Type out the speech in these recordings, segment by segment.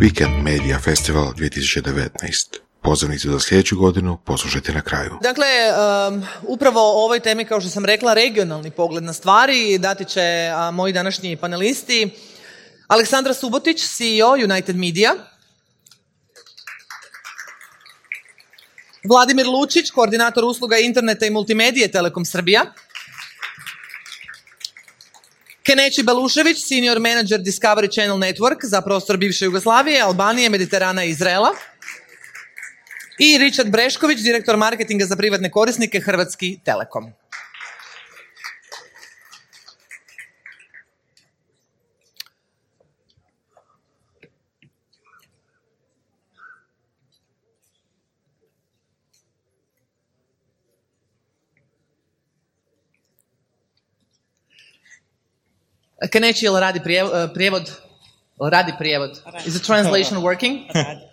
Weekend Media Festival 2019. Pozivnicu za sljedeću godinu poslušajte na kraju. Dakle, um, upravo o ovoj temi, kao što sam rekla, regionalni pogled na stvari dati će moji današnji panelisti. Aleksandra Subotić, CEO United Media. Vladimir Lučić, koordinator usluga interneta i multimedije Telekom Srbija. Keneći Belušević, senior manager Discovery Channel Network za prostor bivše Jugoslavije, Albanije, Mediterana i Izraela. I Richard Brešković, direktor marketinga za privatne korisnike Hrvatski Telekom. Keneći, jel radi prijevod? Radi prijevod. Is the translation working?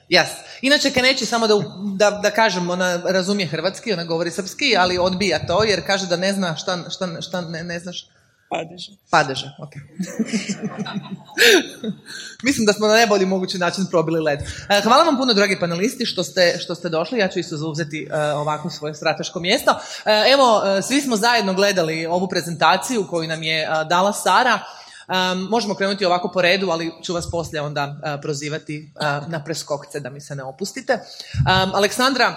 Yes. Inače, Keneći, samo da, da, da kažem, ona razumije hrvatski, ona govori srpski, ali odbija to jer kaže da ne zna šta, šta, šta ne, ne znaš. Padeže. Padeže, ok. Mislim da smo na najbolji mogući način probili led. E, hvala vam puno, dragi panelisti, što ste, što ste došli. Ja ću isto zauzeti uh, ovako svoje strateško mjesto. E, evo, svi smo zajedno gledali ovu prezentaciju koju nam je dala Sara. možemo krenuti ovako po redu, ali ću vas poslije onda prozivati na preskokce da mi se ne opustite. Aleksandra,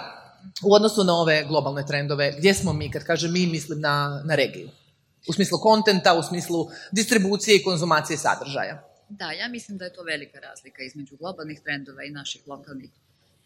u odnosu na ove globalne trendove, gdje smo mi? Kad kažem mi, mislim na, na regiju. U smislu kontenta, u smislu distribucije i konzumacije sadržaja. Da, ja mislim da je to velika razlika između globalnih trendova i naših lokalnih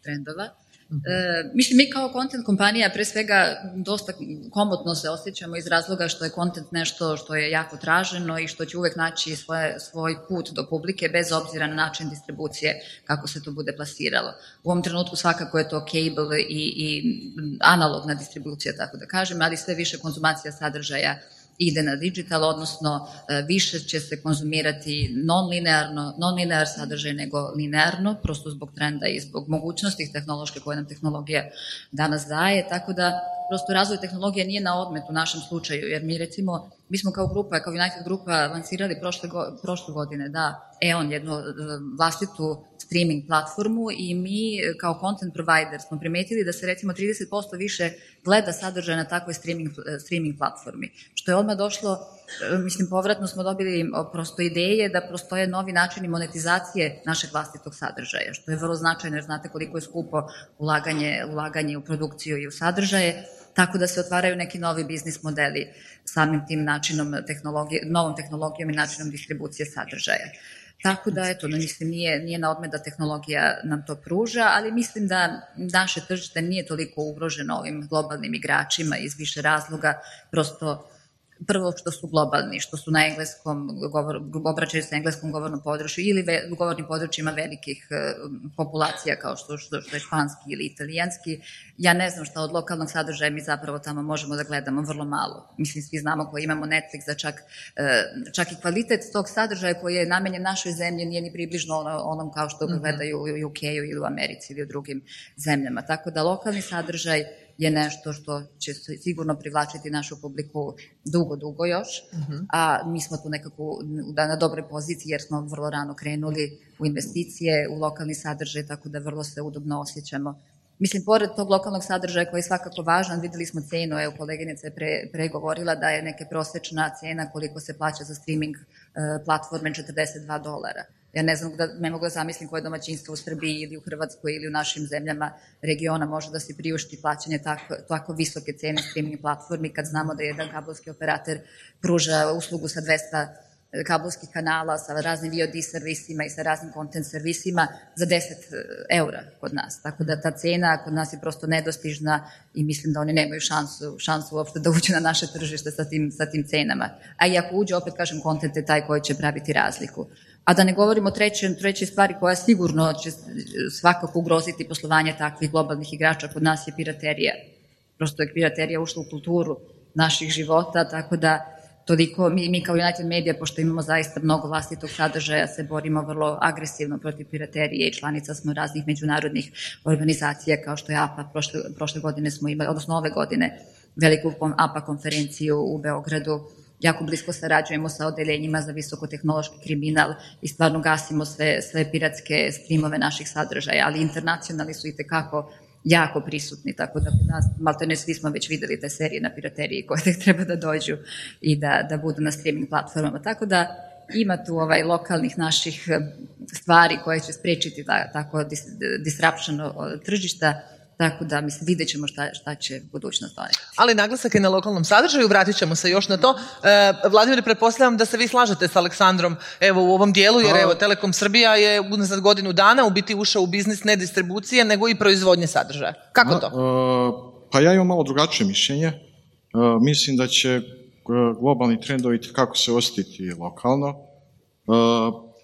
trendova. E, mislim, mi kao content kompanija pre svega dosta komotno se osjećamo iz razloga što je content nešto što je jako traženo i što će uvek naći svoje, svoj put do publike bez obzira na način distribucije kako se to bude plasiralo. U ovom trenutku svakako je to cable i, i analogna distribucija, tako da kažem, ali sve više konzumacija sadržaja ide na digital, odnosno e, više će se konzumirati non-linearno, non-linear sadržaj nego linearno, prosto zbog trenda i zbog mogućnosti tehnološke koje nam tehnologija danas daje, tako da prosto razvoj tehnologije nije na odmet u našem slučaju, jer mi recimo, mi smo kao grupa, kao United grupa lansirali prošle, prošle godine, da, EON, jednu e, vlastitu streaming platformu i mi e, kao content provider smo primetili da se recimo 30% više gleda sadržaj na takvoj streaming, e, streaming platformi, što je odmah došlo, mislim povratno smo dobili prosto ideje da prostoje novi načini monetizacije našeg vlastitog sadržaja, što je vrlo značajno jer znate koliko je skupo ulaganje, ulaganje u produkciju i u sadržaje, tako da se otvaraju neki novi biznis modeli samim tim načinom tehnologije, novom tehnologijom i načinom distribucije sadržaja. Tako da, eto, no, mislim, nije, nije na odmet da tehnologija nam to pruža, ali mislim da naše tržište nije toliko ugroženo ovim globalnim igračima iz više razloga, prosto prvo što su globalni, što su na engleskom, govor, obraćaju se engleskom govornom području ili ve, govornim područjima velikih e, populacija kao što, što, što je španski ili italijanski. Ja ne znam šta od lokalnog sadržaja mi zapravo tamo možemo da gledamo vrlo malo. Mislim, svi znamo koji imamo Netflix, da čak, e, čak i kvalitet tog sadržaja koji je namenjen našoj zemlji nije ni približno onom kao što mm -hmm. gledaju u UK-u ili u Americi ili u drugim zemljama. Tako da lokalni sadržaj je nešto što će sigurno privlačiti našu publiku dugo, dugo još, uh mhm. -huh. a mi smo tu nekako da, na dobroj poziciji jer smo vrlo rano krenuli u investicije, u lokalni sadržaj, tako da vrlo se udobno osjećamo. Mislim, pored tog lokalnog sadržaja koji je svakako važan, videli smo cenu, evo koleginica je pre, pregovorila da je neka prosečna cena koliko se plaća za streaming uh, platforme 42 dolara. Ja ne znam, da, ne mogu da zamislim koje domaćinstvo u Srbiji ili u Hrvatskoj ili u našim zemljama regiona može da se priušti plaćanje tako, tako visoke cene streaming platformi kad znamo da jedan kabelski operator pruža uslugu sa 200 kabelskih kanala sa raznim VOD servisima i sa raznim content servisima za 10 e, eura kod nas. Tako da ta cena kod nas je prosto nedostižna i mislim da oni nemaju šansu, šansu uopšte da uđu na naše tržište sa tim, sa tim cenama. A i ako uđe, opet kažem, content je taj koji će praviti razliku. A da ne govorimo o trećoj, trećoj stvari koja sigurno će svakako ugroziti poslovanje takvih globalnih igrača kod nas je piraterija. Prosto je piraterija ušla u kulturu naših života, tako da toliko, mi, mi kao United Media, pošto imamo zaista mnogo vlastitog sadržaja, se borimo vrlo agresivno protiv piraterije i članica smo raznih međunarodnih organizacija kao što je APA, prošle, prošle godine smo imali, odnosno ove godine, veliku APA konferenciju u Beogradu, jako blisko sarađujemo sa odeljenjima za visokotehnološki kriminal i stvarno gasimo sve, sve piratske streamove naših sadržaja, ali internacionalni su i tekako jako prisutni, tako da kod nas, malte ne svi smo već videli te serije na pirateriji koje tek treba da dođu i da, da budu na streaming platformama, tako da ima tu ovaj lokalnih naših stvari koje će spriječiti da, tako dis, disruption tržišta, tako da mislim, vidjet ćemo šta, šta će budućnost doneti. Ali naglasak je na lokalnom sadržaju, vratit ćemo se još na to. E, Vladimir, pretpostavljam da se vi slažete s Aleksandrom evo, u ovom dijelu, jer evo, Telekom Srbija je unazad godinu dana u biti ušao u biznis ne distribucije, nego i proizvodnje sadržaja. Kako to? A, pa ja imam malo drugačije mišljenje. mislim da će globalni trendovi kako se osjetiti lokalno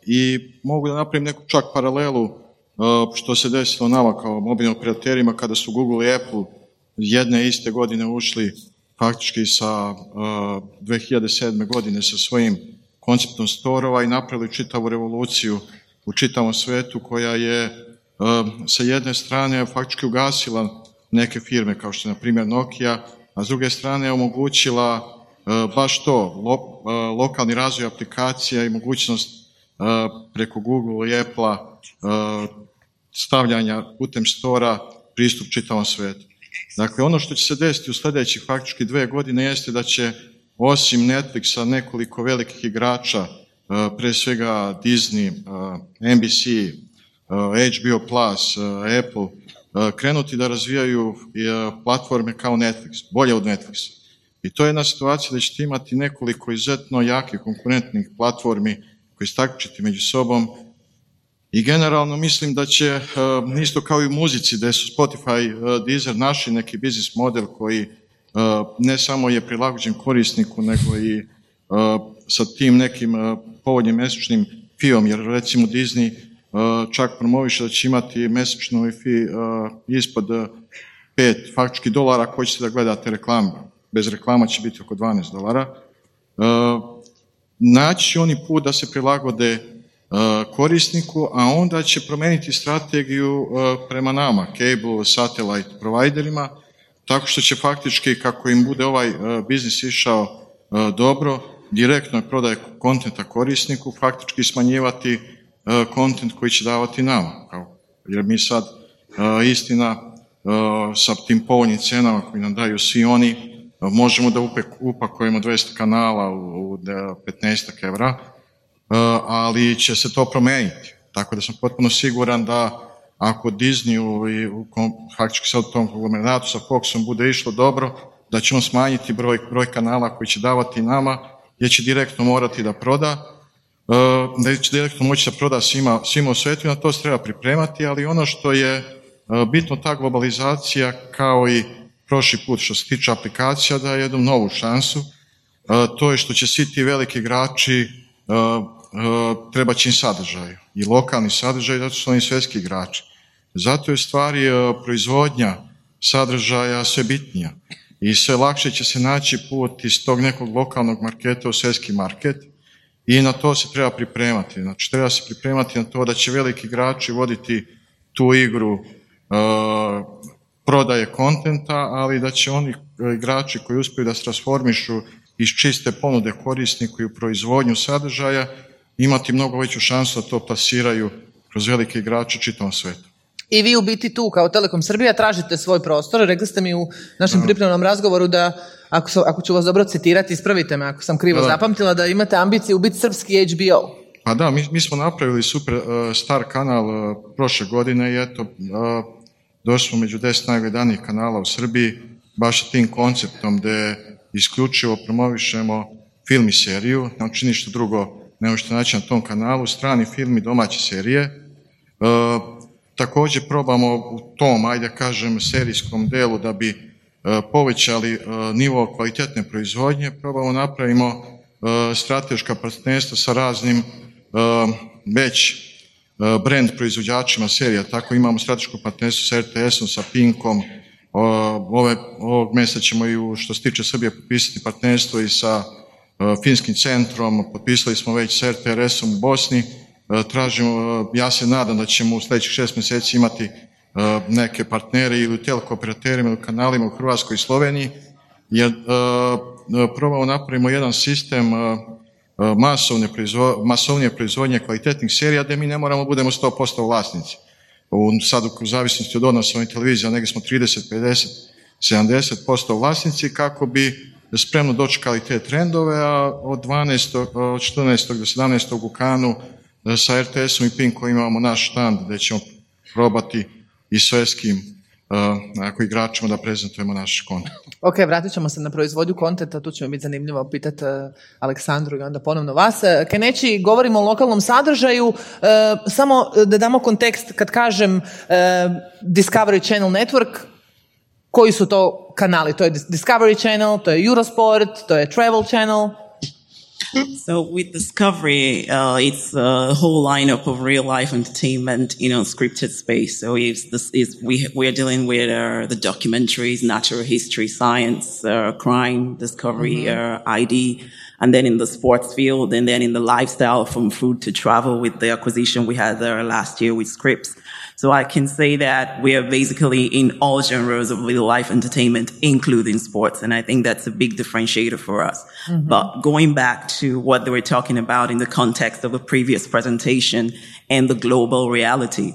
i mogu da napravim neku čak paralelu što se desilo nama kao mobilnim operaterima kada su Google i Apple jedne iste godine ušli faktički sa 2007. godine sa svojim konceptom storova i napravili čitavu revoluciju u čitavom svetu koja je sa jedne strane faktički ugasila neke firme kao što je na primjer Nokia, a s druge strane omogućila baš to, lokalni razvoj aplikacija i mogućnost preko Google i Apple stavljanja putem stora pristup čitavom svetu. Dakle, ono što će se desiti u sljedećih faktički dve godine jeste da će osim Netflixa nekoliko velikih igrača, pre svega Disney, NBC, HBO+, Apple, krenuti da razvijaju platforme kao Netflix, bolje od Netflixa. I to je jedna situacija da ćete imati nekoliko izuzetno jakih konkurentnih platformi koji takmičiti među sobom i generalno mislim da će, e, isto kao i u muzici, da su Spotify, e, Deezer naši neki biznis model koji e, ne samo je prilagođen korisniku, nego i sa tim nekim povoljnim mjesečnim fijom, jer recimo Disney čak promoviše da će imati mjesečnu fi ispod 5 faktički dolara koji ćete da gledate reklamu. Bez reklama će biti oko 12 dolara. Naći oni put da se prilagode korisniku, a onda će promijeniti strategiju e, prema nama, cable, satellite providerima, tako što će faktički, kako im bude ovaj e, biznis išao dobro, direktno prodaje kontenta korisniku, faktički smanjivati kontent koji će davati nama. Jer mi sad, istina, sa tim povoljnim cenama koji nam daju svi oni, možemo da upakujemo 200 kanala u 15 evra, E, ali će se to promijeniti. Tako da sam potpuno siguran da ako Disneyu i faktički sad u tom konglomeratu sa Foxom bude išlo dobro, da će on smanjiti broj, broj kanala koji će davati nama, jer će direktno morati da proda, e, da će direktno moći da proda svima, svima u svijetu i na to se treba pripremati, ali ono što je e, bitno ta globalizacija kao i prošli put što se tiče aplikacija da je jednu novu šansu, to je što će svi ti veliki igrači E, treba će im sadržaj i lokalni sadržaj, zato su oni svjetski igrači. Zato je stvari e, proizvodnja sadržaja sve bitnija i sve lakše će se naći put iz tog nekog lokalnog marketa u svjetski market i na to se treba pripremati. Znači, treba se pripremati na to da će veliki igrači voditi tu igru e, prodaje kontenta, ali da će oni igrači koji uspiju da se transformišu iz čiste ponude korisniku i u proizvodnju sadržaja imati mnogo veću šansu da to plasiraju kroz velike igrače u čitavom svetu. I vi u biti tu kao Telekom Srbija tražite svoj prostor. Rekli ste mi u našem pripremnom razgovoru da, ako, ako ću vas dobro citirati, ispravite me ako sam krivo zapamtila, da imate ambiciju biti srpski HBO. Pa da, mi, mi smo napravili super uh, star kanal uh, prošle godine i eto, uh, došli smo među deset najgledanijih kanala u Srbiji, baš tim konceptom da isključivo promovišemo film i seriju, znači ništa drugo ne možete naći na tom kanalu, strani film i domaće serije. E, također probamo u tom, ajde kažem, serijskom delu da bi e, povećali e, nivo kvalitetne proizvodnje, probamo napravimo strateška partnerstva sa raznim već brand proizvođačima serija, tako imamo strateško partnerstvo sa RTS-om, sa Pinkom, ove, ovog mjesta ćemo i što se tiče Srbije potpisati partnerstvo i sa finskim centrom, potpisali smo već s RTRS-om u Bosni, e, tražimo, e, ja se nadam da ćemo u sljedećih šest mjeseci imati neke partnere ili u telekooperaterima ili kanalima u Hrvatskoj i Sloveniji, jer e, probamo napravimo jedan sistem e, masovne proizvo, masovnije proizvodnje kvalitetnih serija gdje mi ne moramo budemo 100% vlasnici. U, sad u zavisnosti od odnosa televizija negdje smo 30, 50, 70% vlasnici kako bi spremno dočekali te trendove, a od 12. od 14. do 17. u Kanu sa RTS-om i Pinko imamo naš štand gdje ćemo probati i svetskim ako igračima da prezentujemo naš kontent. Ok, vratit ćemo se na proizvodnju kontenta, tu će mi biti zanimljivo pitati Aleksandru i onda ponovno vas. Keneći, govorimo o lokalnom sadržaju, samo da damo kontekst kad kažem Discovery Channel Network, koji su to kanali? To je Discovery Channel, to je Eurosport, to je Travel Channel, So with Discovery, uh, it's a whole lineup of real life entertainment, you know, scripted space. So it's this is we we are dealing with uh, the documentaries, natural history, science, uh, crime, discovery, mm-hmm. Uh, ID, and then in the sports field, and then in the lifestyle from food to travel with the acquisition we had there last year with Scripts. So I can say that we are basically in all genres of real life entertainment, including sports. And I think that's a big differentiator for us. Mm-hmm. But going back to what they were talking about in the context of the previous presentation and the global reality,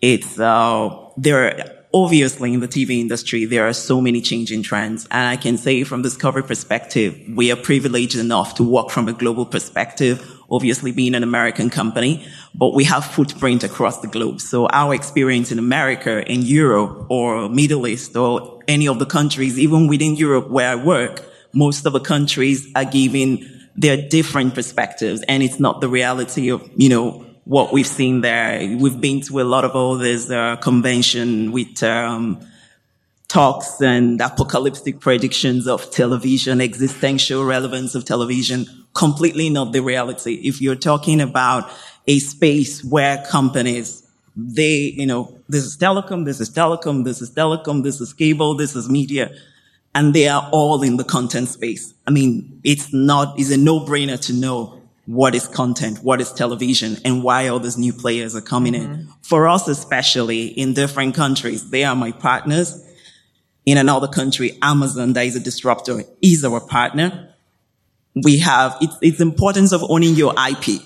it's, uh, there obviously in the TV industry, there are so many changing trends. And I can say from Discovery perspective, we are privileged enough to work from a global perspective obviously being an American company, but we have footprint across the globe. So our experience in America, in Europe or Middle East or any of the countries, even within Europe where I work, most of the countries are giving their different perspectives and it's not the reality of, you know, what we've seen there. We've been to a lot of all this uh, convention with, um, talks and apocalyptic predictions of television, existential relevance of television, completely not the reality. If you're talking about a space where companies, they, you know, this is telecom, this is telecom, this is telecom, this is cable, this is media, and they are all in the content space. I mean, it's not, it's a no-brainer to know what is content, what is television, and why all these new players are coming mm-hmm. in. For us, especially in different countries, they are my partners in another country, Amazon, that is a disruptor, is our partner. We have, it's, it's importance of owning your IP.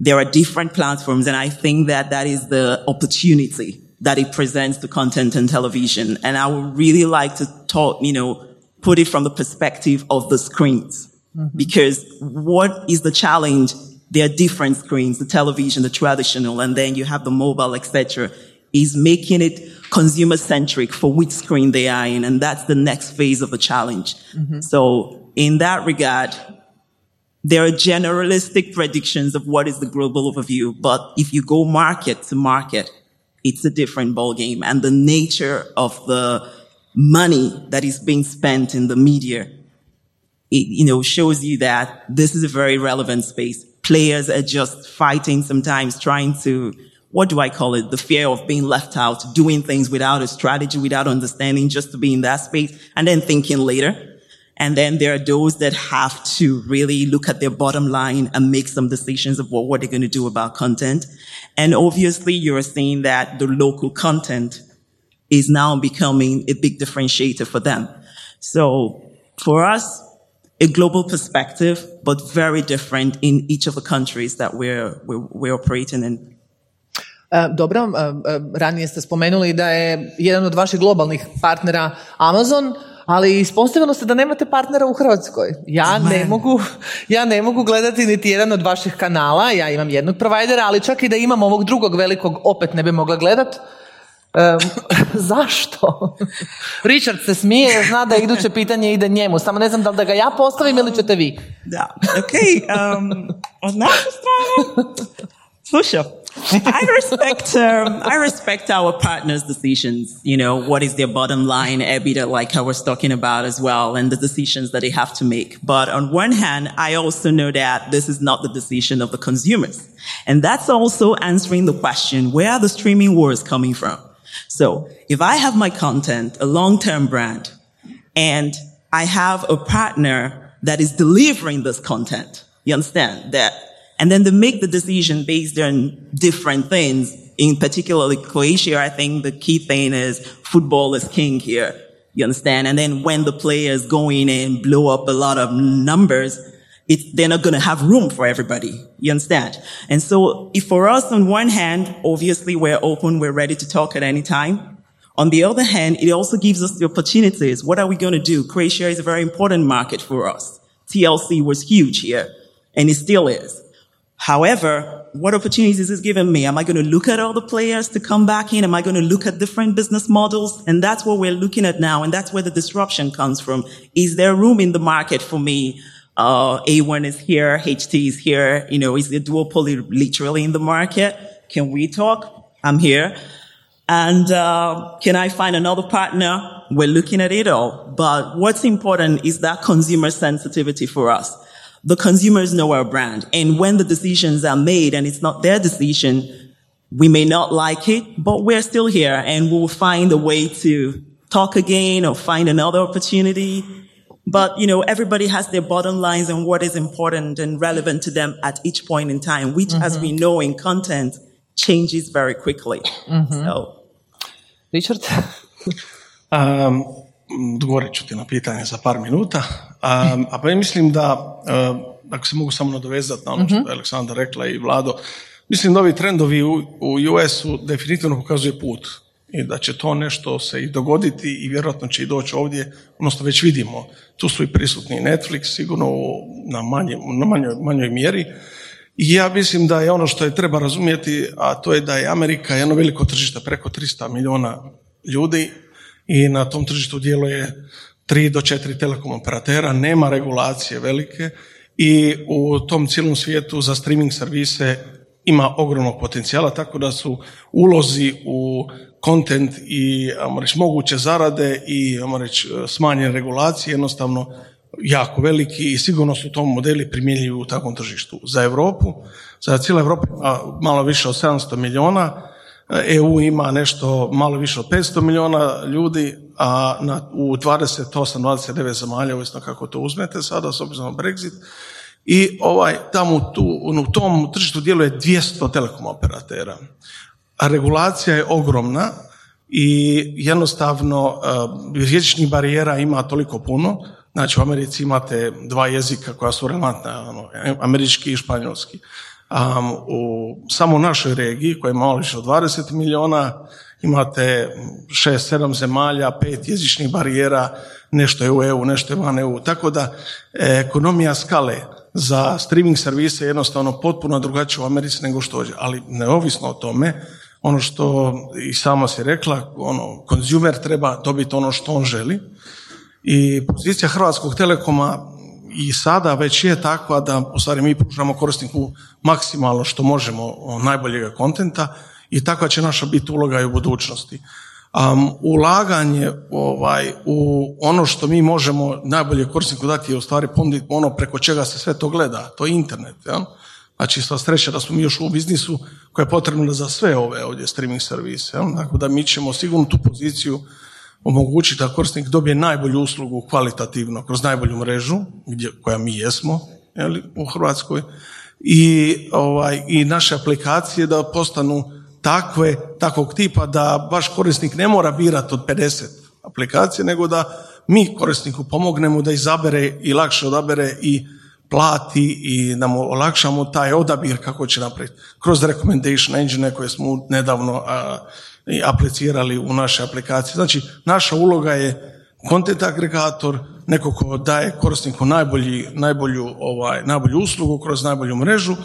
There are different platforms, and I think that that is the opportunity that it presents to content and television. And I would really like to talk, you know, put it from the perspective of the screens. Mm-hmm. Because what is the challenge? There are different screens, the television, the traditional, and then you have the mobile, etc. Is making it consumer centric for which screen they are in. And that's the next phase of the challenge. Mm-hmm. So in that regard, there are generalistic predictions of what is the global overview. But if you go market to market, it's a different ballgame. And the nature of the money that is being spent in the media, it, you know, shows you that this is a very relevant space. Players are just fighting sometimes trying to what do I call it? The fear of being left out, doing things without a strategy, without understanding, just to be in that space and then thinking later. And then there are those that have to really look at their bottom line and make some decisions of what, what they're going to do about content. And obviously you're seeing that the local content is now becoming a big differentiator for them. So for us, a global perspective, but very different in each of the countries that we're, we're, we're operating in. Dobro, ranije ste spomenuli da je jedan od vaših globalnih partnera Amazon, ali ispostavilo se da nemate partnera u Hrvatskoj. Ja ne, mogu, ja ne mogu gledati niti jedan od vaših kanala, ja imam jednog provajdera, ali čak i da imam ovog drugog velikog, opet ne bi mogla gledat. zašto? Richard se smije, zna da iduće pitanje ide njemu, samo ne znam da li da ga ja postavim ili ćete vi. Da, ok. Um, od naše strane, slušaj, I respect um, I respect our partners' decisions. You know, what is their bottom line, EBITDA, like I was talking about as well, and the decisions that they have to make. But on one hand, I also know that this is not the decision of the consumers. And that's also answering the question, where are the streaming wars coming from? So if I have my content, a long-term brand, and I have a partner that is delivering this content, you understand that and then they make the decision based on different things. In particularly Croatia, I think the key thing is football is king here. You understand? And then when the players go in and blow up a lot of numbers, it's, they're not going to have room for everybody. You understand? And so if for us, on one hand, obviously we're open, we're ready to talk at any time. On the other hand, it also gives us the opportunities. What are we going to do? Croatia is a very important market for us. TLC was huge here and it still is. However, what opportunities is this giving me? Am I going to look at all the players to come back in? Am I going to look at different business models? And that's what we're looking at now. And that's where the disruption comes from. Is there room in the market for me? Uh, A1 is here. HT is here. You know, is the duopoly literally in the market? Can we talk? I'm here. And, uh, can I find another partner? We're looking at it all. But what's important is that consumer sensitivity for us the consumers know our brand. And when the decisions are made and it's not their decision, we may not like it, but we're still here and we'll find a way to talk again or find another opportunity. But, you know, everybody has their bottom lines and what is important and relevant to them at each point in time, which, mm-hmm. as we know in content, changes very quickly. Mm-hmm. So. Richard? um, odgovorit ću ti na pitanje za par minuta. A, a pa mislim da, ako se mogu samo nadovezati na ono što je mhm. Aleksandra rekla i Vlado, mislim da ovi trendovi u, u US-u definitivno pokazuje put i da će to nešto se i dogoditi i vjerojatno će i doći ovdje, odnosno već vidimo, tu su i prisutni Netflix, sigurno na, manje, na manjoj, manjoj mjeri. I ja mislim da je ono što je treba razumjeti, a to je da je Amerika jedno veliko tržište, preko 300 milijuna ljudi i na tom tržištu djeluje tri do četiri telekom operatera, nema regulacije velike i u tom cijelom svijetu za streaming servise ima ogromnog potencijala, tako da su ulozi u kontent i reći, moguće zarade i reći, smanjene regulacije jednostavno jako veliki i sigurno su to modeli primjenjivi u takvom tržištu. Za Europu, za cijelu Europu malo više od 700 milijuna, EU ima nešto malo više od 500 milijuna ljudi, a na, u 28-29 zemalja, ovisno kako to uzmete sada, s obzirom na Brexit, i ovaj, tamo tu, u tom tržištu djeluje 200 telekom operatera. A regulacija je ogromna i jednostavno uh, jezičnih barijera ima toliko puno, znači u Americi imate dva jezika koja su relevantna, ono, američki i španjolski. Um, u samo našoj regiji, koja ima više od 20 miliona, imate šest, sedam zemalja, pet jezičnih barijera, nešto je u EU, nešto je van EU. Tako da e, ekonomija skale za streaming servise je jednostavno potpuno drugačija u Americi nego što je. Ali neovisno o tome, ono što i sama si rekla, ono, konzumer treba dobiti ono što on želi. I pozicija Hrvatskog telekoma i sada već je takva da u stvari mi pružamo korisniku maksimalno što možemo najboljega kontenta i takva će naša biti uloga i u budućnosti. Um, ulaganje ovaj, u ono što mi možemo najbolje korisniku dati je u stvari ponuditi ono preko čega se sve to gleda, to je internet. Ja? Znači, sva sreća da smo mi još u biznisu koja je potrebna za sve ove ovdje streaming servise. Ja? Dakle, da mi ćemo sigurno tu poziciju omogućiti da korisnik dobije najbolju uslugu kvalitativno kroz najbolju mrežu, gdje, koja mi jesmo jeli, u Hrvatskoj, i, ovaj, i naše aplikacije da postanu takve, takvog tipa da baš korisnik ne mora birati od 50 aplikacije, nego da mi korisniku pomognemo da izabere i lakše odabere i plati i da mu olakšamo taj odabir kako će napraviti. Kroz recommendation engine koje smo nedavno aplicirali u naše aplikacije. Znači, naša uloga je content agregator, neko ko daje korisniku najbolji, najbolju, ovaj, najbolju uslugu kroz najbolju mrežu,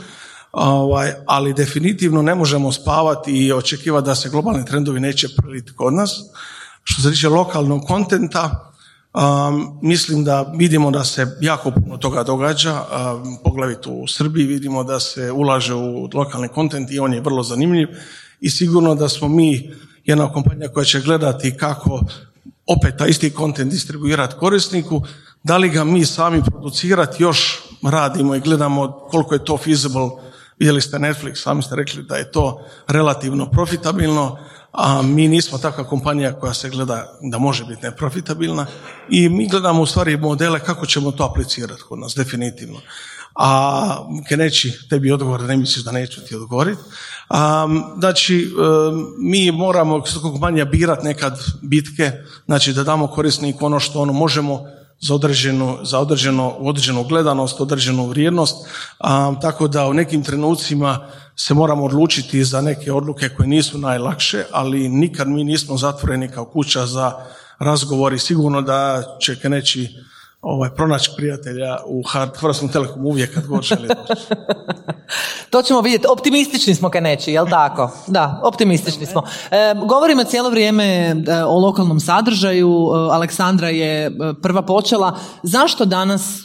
ovaj, ali definitivno ne možemo spavati i očekivati da se globalni trendovi neće preliti kod nas. Što se tiče lokalnog kontenta, um, mislim da vidimo da se jako puno toga događa, um, poglavito u Srbiji vidimo da se ulaže u lokalni kontent i on je vrlo zanimljiv i sigurno da smo mi jedna kompanija koja će gledati kako opet taj isti kontent distribuirati korisniku, da li ga mi sami producirati još radimo i gledamo koliko je to feasible. Vidjeli ste Netflix, sami ste rekli da je to relativno profitabilno, a mi nismo takva kompanija koja se gleda da može biti neprofitabilna i mi gledamo u stvari modele kako ćemo to aplicirati kod nas, definitivno. A Keneći, tebi odgovor, ne misliš da neću ti odgovoriti. Znači, mi moramo kompanija birati nekad bitke, znači da damo korisniku ono što ono možemo za određenu, za određeno, određenu gledanost, određenu vrijednost, a, tako da u nekim trenucima se moramo odlučiti za neke odluke koje nisu najlakše, ali nikad mi nismo zatvoreni kao kuća za razgovor i sigurno da će Keneći ovaj, pronaći prijatelja u Hrvatskom telekomu uvijek kad god želi to ćemo vidjeti. Optimistični smo neći, jel tako? Da, optimistični smo. E, govorimo cijelo vrijeme e, o lokalnom sadržaju. E, Aleksandra je prva počela. Zašto danas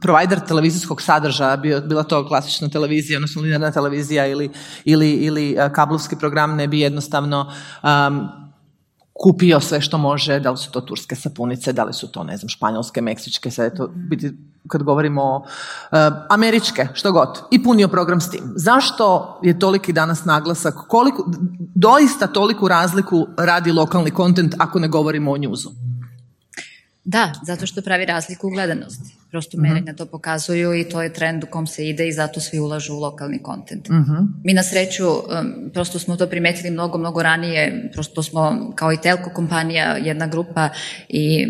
provider televizijskog sadržaja, bila to klasična televizija, odnosno linearna televizija ili, ili, ili kablovski program ne bi jednostavno kupio sve što može, da li su to turske sapunice, da li su to, ne znam, španjolske, meksičke, sad to biti, kad govorimo o eh, američke, što god, i punio program s tim. Zašto je toliki danas naglasak, koliko, doista toliku razliku radi lokalni kontent ako ne govorimo o njuzu? Da, zato što pravi razliku u gledanosti. Prosto mhm. merenja to pokazuju i to je trend u kom se ide i zato svi ulažu u lokalni kontent. Mhm. Mi na sreću, prosto smo to primetili mnogo, mnogo ranije, prosto smo kao i telko kompanija, jedna grupa i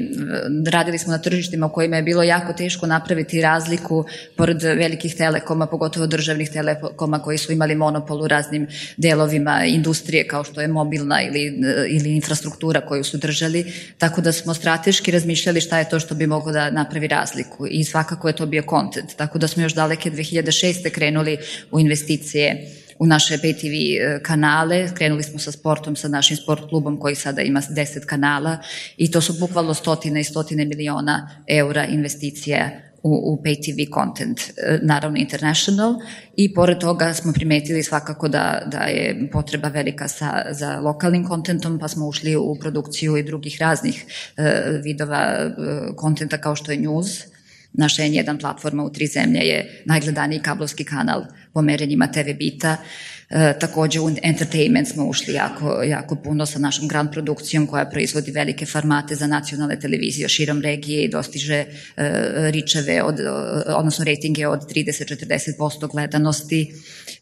radili smo na tržištima u kojima je bilo jako teško napraviti razliku pored velikih telekoma, pogotovo državnih telekoma koji su imali monopol u raznim delovima industrije kao što je mobilna ili, ili infrastruktura koju su držali, tako da smo strateški razmišljali šta je to što bi moglo da napravi razliku i svakako je to bio kontent. Tako da smo još daleke 2006. krenuli u investicije u naše pay TV e, kanale. Krenuli smo sa sportom, sa našim sport klubom koji sada ima 10 kanala i to su bukvalno stotine i stotine miliona eura investicija u, u pay TV content, e, naravno international i pored toga smo primetili svakako da, da je potreba velika sa, za lokalnim kontentom pa smo ušli u produkciju i drugih raznih e, vidova kontenta kao što je news, Naša N1 platforma u tri zemlje je najgledaniji kablovski kanal po merenjima TV Bita. E, također u entertainment smo ušli jako, jako puno sa našom grand produkcijom koja proizvodi velike formate za nacionalne televizije širom regije i dostiže e, ričeve, od, odnosno rejtinge od 30-40% gledanosti.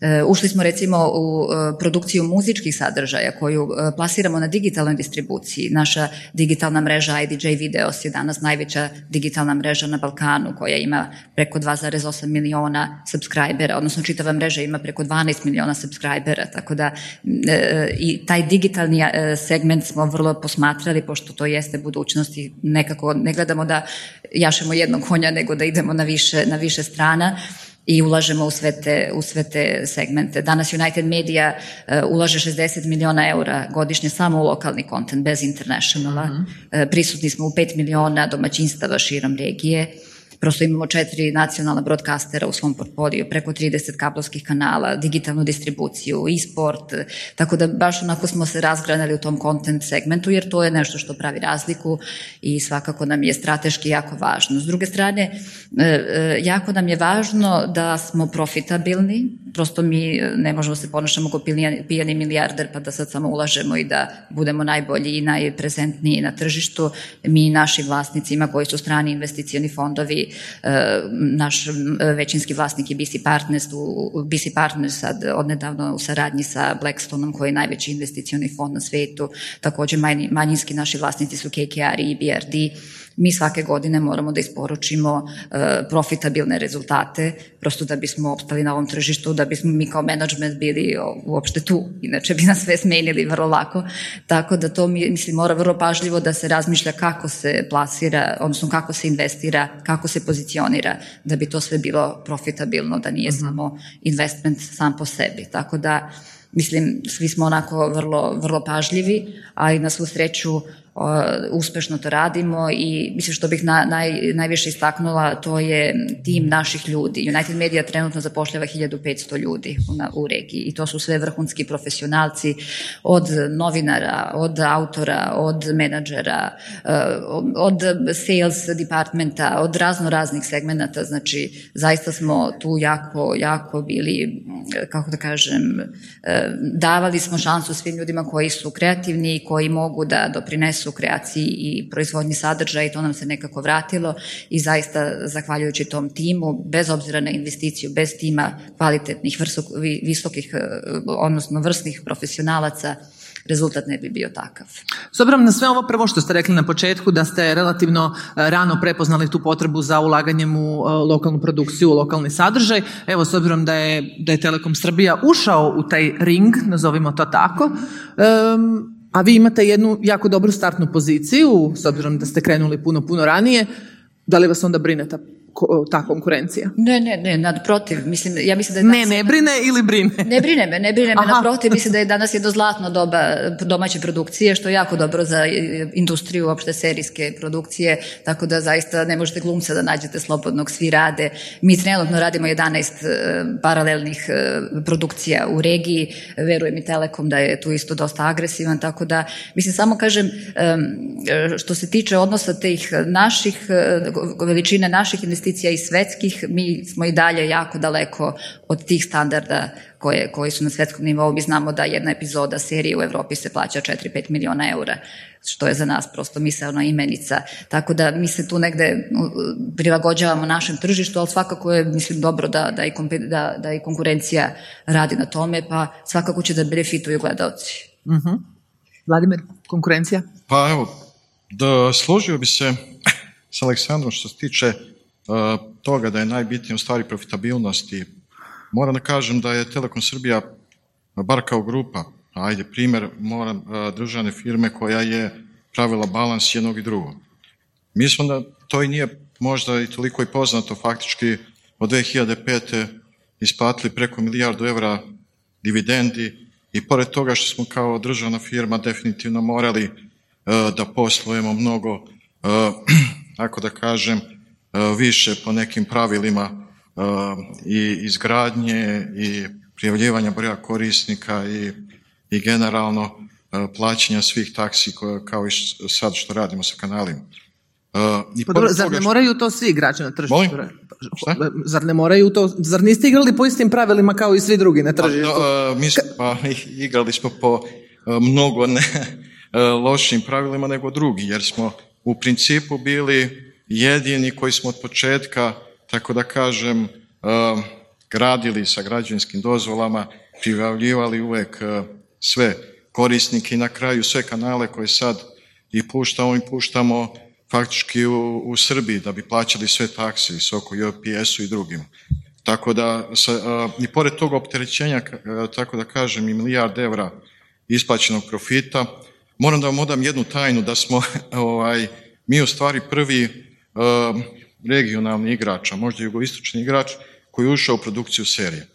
E, ušli smo recimo u e, produkciju muzičkih sadržaja koju e, plasiramo na digitalnoj distribuciji. Naša digitalna mreža IDJ Videos je danas najveća digitalna mreža na Balkanu koja ima preko 2,8 miliona subscribera, odnosno čitava mreža ima preko 12 miliona subscribera, tako da i taj digitalni segment smo vrlo posmatrali pošto to jeste budućnost i nekako ne gledamo da jašemo jednog konja nego da idemo na više, na više strana i ulažemo u sve te, u sve te segmente. Danas United Media uh, ulaže 60 miliona eura godišnje samo u lokalni kontent, bez internationala. Uh prisutni smo u 5 miliona domaćinstava širom regije Prosto imamo četiri nacionalna broadcastera u svom portfoliju, preko 30 kablovskih kanala, digitalnu distribuciju, e-sport, tako da baš onako smo se razgranali u tom content segmentu, jer to je nešto što pravi razliku i svakako nam je strateški jako važno. S druge strane, e, e, jako nam je važno da smo profitabilni, prosto mi ne možemo se ponašamo kao pijani milijarder pa da sad samo ulažemo i da budemo najbolji i najprezentniji na tržištu. Mi naši vlasnicima koji su strani investicioni fondovi E, naš e, većinski vlasnik je BC Partners, u, BC Partners sad odnedavno u saradnji sa Blackstoneom koji je najveći investicioni fond na svetu, također manjinski naši vlasnici su KKR i BRD, mi svake godine moramo da isporučimo e, profitabilne rezultate, prosto da bismo opstali na ovom tržištu, da bismo mi kao menadžment bili uopšte tu, inače bi nas sve smenili vrlo lako, tako da to mislim mora vrlo pažljivo da se razmišlja kako se plasira, odnosno kako se investira, kako se pozicionira, da bi to sve bilo profitabilno, da nije mhm. samo investment sam po sebi, tako da mislim, svi smo onako vrlo, vrlo pažljivi, a i na svu sreću uspešno to radimo i mislim što bih na, naj, najviše istaknula to je tim naših ljudi. United Media trenutno zapošljava 1500 ljudi u, u regiji i to su sve vrhunski profesionalci od novinara, od autora, od menadžera, eh, od sales departmenta, od razno raznih segmenata, znači zaista smo tu jako, jako bili kako da kažem, davali smo šansu svim ljudima koji su kreativni i koji mogu da doprinesu kreaciji i proizvodnji sadržaja i to nam se nekako vratilo i zaista zahvaljujući tom timu, bez obzira na investiciju, bez tima kvalitetnih, visokih, odnosno vrsnih profesionalaca, rezultat ne bi bio takav. S obzirom na sve ovo prvo što ste rekli na početku, da ste relativno e, rano prepoznali tu potrebu za ulaganjem u e, lokalnu produkciju, u lokalni sadržaj, evo s obzirom da je, da je Telekom Srbija ušao u taj ring, nazovimo to tako, a vi imate jednu jako dobru startnu poziciju, s obzirom da ste krenuli puno, puno ranije, da li vas onda brine ta ta konkurencija? Ne, ne, ne, naprotiv. Mislim, ja mislim da je ne, ne brine ili brine? Ne brine me, ne brine me, naprotiv. Mislim da je danas jedno zlatno doba domaće produkcije, što je jako dobro za industriju uopšte serijske produkcije, tako da zaista ne možete glumca da nađete slobodnog, svi rade. Mi trenutno radimo 11 e, paralelnih e, produkcija u regiji, verujem i Telekom da je tu isto dosta agresivan, tako da, mislim, samo kažem, što se tiče odnosa tih naših, e, veličine naših investicija, investicija i svetskih, mi smo i dalje jako daleko od tih standarda koje, koji su na svetskom nivou. Mi znamo da jedna epizoda serije u Europi se plaća 4-5 miliona eura, što je za nas prosto misalna imenica. Tako da mi se tu negde prilagođavamo našem tržištu, ali svakako je, mislim, dobro da, da, i, da, da i konkurencija radi na tome, pa svakako će da benefituju gledalci. Uh Vladimir, konkurencija? Pa evo, da složio bi se s Aleksandrom što se tiče toga da je najbitnije u stvari profitabilnosti. Moram da kažem da je Telekom Srbija, bar kao grupa, ajde primjer, moram, e, državne firme koja je pravila balans jednog i drugog. Mi smo da to i nije možda i toliko i poznato faktički od 2005. isplatili preko milijardu evra dividendi i pored toga što smo kao državna firma definitivno morali e, da poslujemo mnogo, ako da kažem, E, više po nekim pravilima e, i izgradnje i prijavljivanja broja korisnika i, i generalno e, plaćanja svih taksi kao i sad što radimo sa kanalima. I pa zar ne moraju to svi igrači na tržištu? Zar ne moraju to, zar niste igrali po istim pravilima kao i svi drugi na pa, tržištu? Pa, mi pa, igrali smo po mnogo ne lošim pravilima nego drugi, jer smo u principu bili jedini koji smo od početka, tako da kažem, um, gradili sa građanskim dozvolama, privavljivali uvek uh, sve korisnike i na kraju sve kanale koje sad i puštamo i puštamo faktički u, Srbiji da bi plaćali sve takse i Soko i OPS-u i drugim. Tako da, sa, uh, i pored toga opterećenja, tako da kažem, i milijard evra isplaćenog profita, moram da vam odam jednu tajnu da smo ovaj, mi u stvari prvi regionalni igrač, a možda jugoistočni igrač koji je ušao u produkciju serije.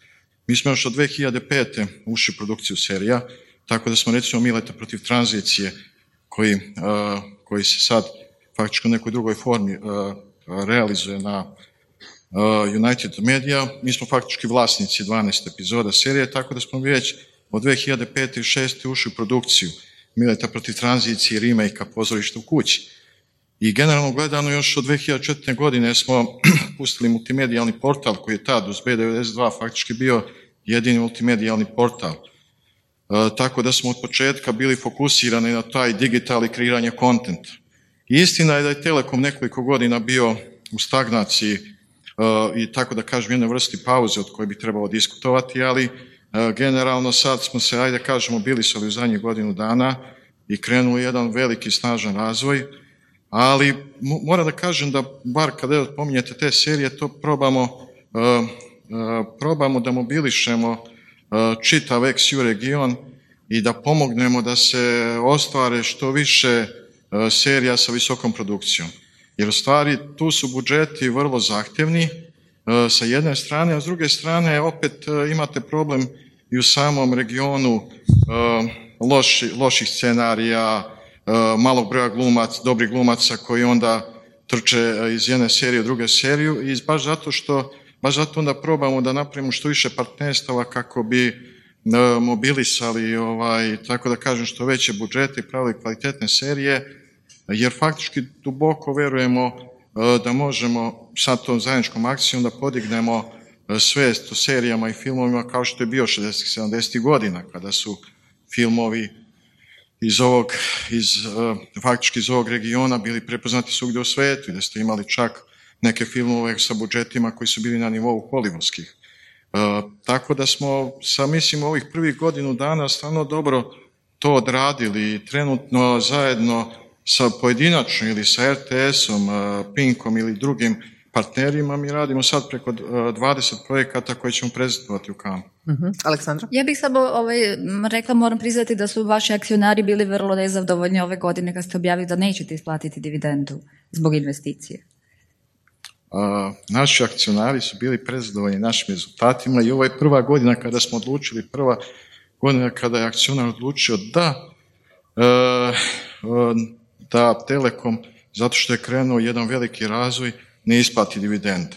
Mi smo još od 2005. ušli u produkciju serija, tako da smo recimo Mileta protiv tranzicije koji, uh, koji se sad faktički u nekoj drugoj formi uh, realizuje na uh, United Media. Mi smo faktički vlasnici 12 epizoda serije, tako da smo već od 2005. i 2006. ušli u produkciju Mileta protiv tranzicije, remake-a pozorišta u kući. I generalno gledano još od 2004. godine smo pustili multimedijalni portal koji je tad uz B92 faktički bio jedini multimedijalni portal. E, tako da smo od početka bili fokusirani na taj digital i kreiranje kontenta. Istina je da je Telekom nekoliko godina bio u stagnaciji e, i tako da kažem jednoj vrsti pauze od koje bi trebalo diskutovati, ali e, generalno sad smo se, ajde kažemo, bili su u zadnjih godinu dana i krenuli jedan veliki snažan razvoj ali moram da kažem da bar kada pominjete te serije, to probamo, uh, uh, probamo da mobilišemo uh, čitav ex region i da pomognemo da se ostvare što više serija sa visokom produkcijom. Jer u stvari tu su budžeti vrlo zahtjevni sa jedne strane, a s druge strane opet imate problem i u samom regionu loši, loših scenarija, malog broja glumac, dobrih glumaca koji onda trče e, iz jedne serije u druge seriju i baš zato što, baš zato onda probamo da napravimo što više partnerstava kako bi e, mobilisali, ovaj, tako da kažem, što veće budžete i pravili kvalitetne serije, jer faktički duboko verujemo da možemo sa tom zajedničkom akcijom da podignemo e, svijest o serijama i filmovima kao što je bio 60 70 godina kada su filmovi iz ovog, iz, e, faktički iz ovog regiona bili prepoznati svugdje u svijetu i da ste imali čak neke filmove sa budžetima koji su bili na nivou hollywoodskih. tako da smo sa, mislim, ovih prvih godinu dana stvarno dobro to odradili i trenutno zajedno sa pojedinačno ili sa RTS-om, Pinkom ili drugim partnerima, mi radimo sad preko 20 projekata koje ćemo prezentovati u Kanu. uh Aleksandra? Ja bih samo ovaj, rekla, moram priznati da su vaši akcionari bili vrlo nezadovoljni ove godine kad ste objavili da nećete isplatiti dividendu zbog investicije. naši akcionari su bili prezadovoljni našim rezultatima i ovo je prva godina kada smo odlučili, prva godina kada je akcionar odlučio da e, e, da Telekom, zato što je krenuo jedan veliki razvoj, ne isplati dividend.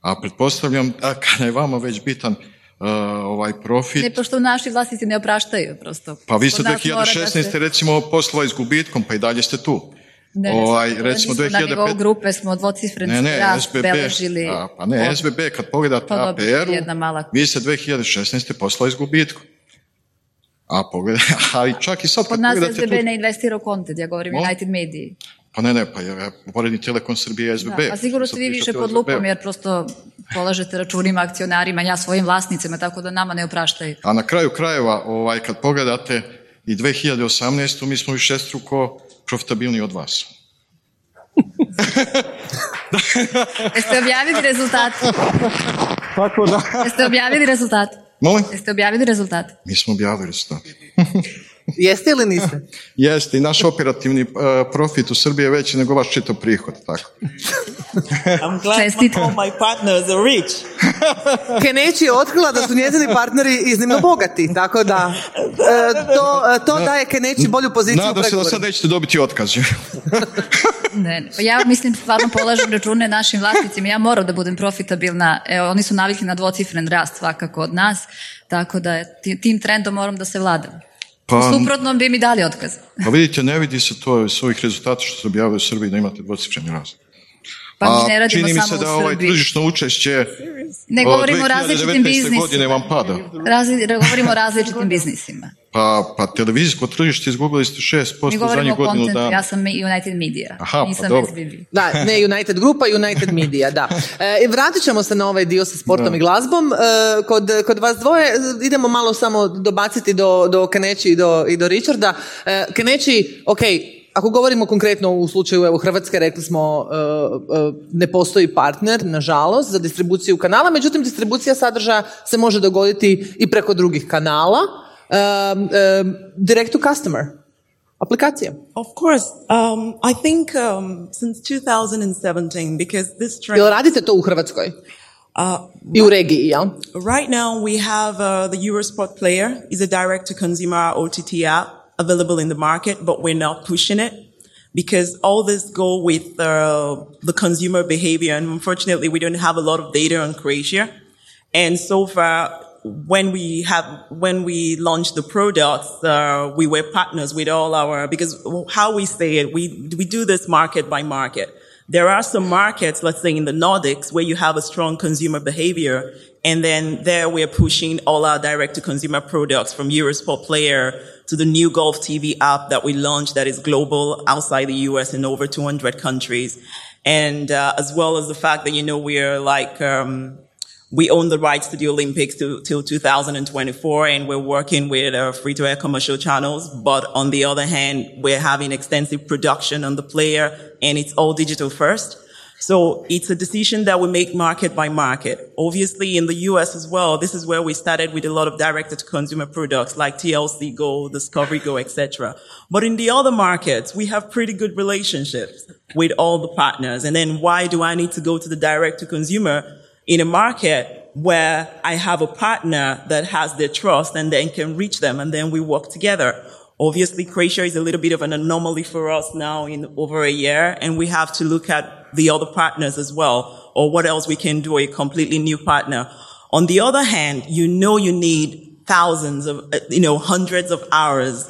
A pretpostavljam da kada je vama već bitan uh, ovaj profit... Ne, pošto naši vlasnici ne opraštaju prosto. Pa vi ste 2016. Se... recimo poslova s gubitkom, pa i dalje ste tu. Ne, ovaj, recimo 2005... na nivou grupe smo dvocifreni ne, ne, SBB, beležili... A, pa ne, od... SBB, kad pogledate pa, APR-u, mala... vi ste 2016. poslova s gubitkom. A pogled, ali čak i sad Kod nas SBB tu... ne investira u content, ja govorim o? United Media. Pa ne, ne, pa ja poredni Telekom Srbije i SBB. Da, a sigurno ste vi više pod lupom jer prosto polažete računima akcionarima, ja svojim vlasnicima, tako da nama ne opraštaju. A na kraju krajeva, ovaj, kad pogledate i 2018. mi smo više struko profitabilni od vas. Jeste objavili rezultat? Tako da. Jeste objavili rezultat? Molim? Jeste objavili rezultat? Mi smo objavili rezultat. Jeste ili niste? Jeste i naš operativni uh, profit u Srbiji je veći nego vaš čitav prihod, tako. I'm glad all my partners are rich. Keneći je otkrila da su njezini partneri iznimno bogati, tako da uh, to, uh, to daje Keneći bolju poziciju Nadam se da sad nećete dobiti otkaz. ne, ne. Pa ja mislim stvarno polažem račune našim vlasnicima. Ja moram da budem profitabilna. Evo, oni su navikli na dvocifren rast svakako od nas, tako da tim trendom moram da se vladam. Pa, Suprotno bi mi dali otkaz. Pa vidite, ne vidi se to iz ovih rezultata što se objavaju u Srbiji da imate dvocifreni rast. Pa mi ne radimo čini mi se da ovaj tržišno učešće ne govorimo o različitim biznisima. godine vam pada. Razli, govorimo o različitim biznisima. Pa, pa televizijsko tržište izgubili ste 6% zadnjih godinu dana. Ja sam United Media, Aha, pa nisam pa dobro. SBB. Da, ne United Grupa, United Media, da. E, vratit ćemo se na ovaj dio sa sportom da. i glazbom. E, kod, kod vas dvoje idemo malo samo dobaciti do, do Keneći i do, i do Richarda. E, Keneći, ok, ako govorimo konkretno u slučaju evo Hrvatske, rekli smo uh, uh, ne postoji partner, nažalost, za distribuciju kanala, međutim distribucija sadržaja se može dogoditi i preko drugih kanala. Um, um, direct to customer. Aplikacija. Of course. Um, I think um, since 2017, because this trend... Jel radite to u Hrvatskoj? Uh, I u regiji, jel? Right now we have uh, the Eurosport player is a direct to consumer OTT app available in the market, but we're not pushing it because all this go with uh, the consumer behavior. And unfortunately, we don't have a lot of data on Croatia. And so far, when we have, when we launched the products, uh, we were partners with all our, because how we say it, we, we do this market by market. There are some markets, let's say in the Nordics, where you have a strong consumer behavior. And then there we're pushing all our direct to consumer products from Eurosport Player to the new Golf TV app that we launched that is global outside the US in over 200 countries. And, uh, as well as the fact that, you know, we're like, um, we own the rights to the Olympics to, till 2024 and we're working with uh, free to air commercial channels. But on the other hand, we're having extensive production on the player and it's all digital first. So it's a decision that we make market by market. Obviously in the US as well, this is where we started with a lot of directed to consumer products like TLC Go, Discovery Go, etc. But in the other markets, we have pretty good relationships with all the partners. And then why do I need to go to the direct to consumer in a market where I have a partner that has their trust and then can reach them and then we work together? Obviously, Croatia is a little bit of an anomaly for us now in over a year, and we have to look at the other partners as well, or what else we can do, a completely new partner. On the other hand, you know you need thousands of, you know, hundreds of hours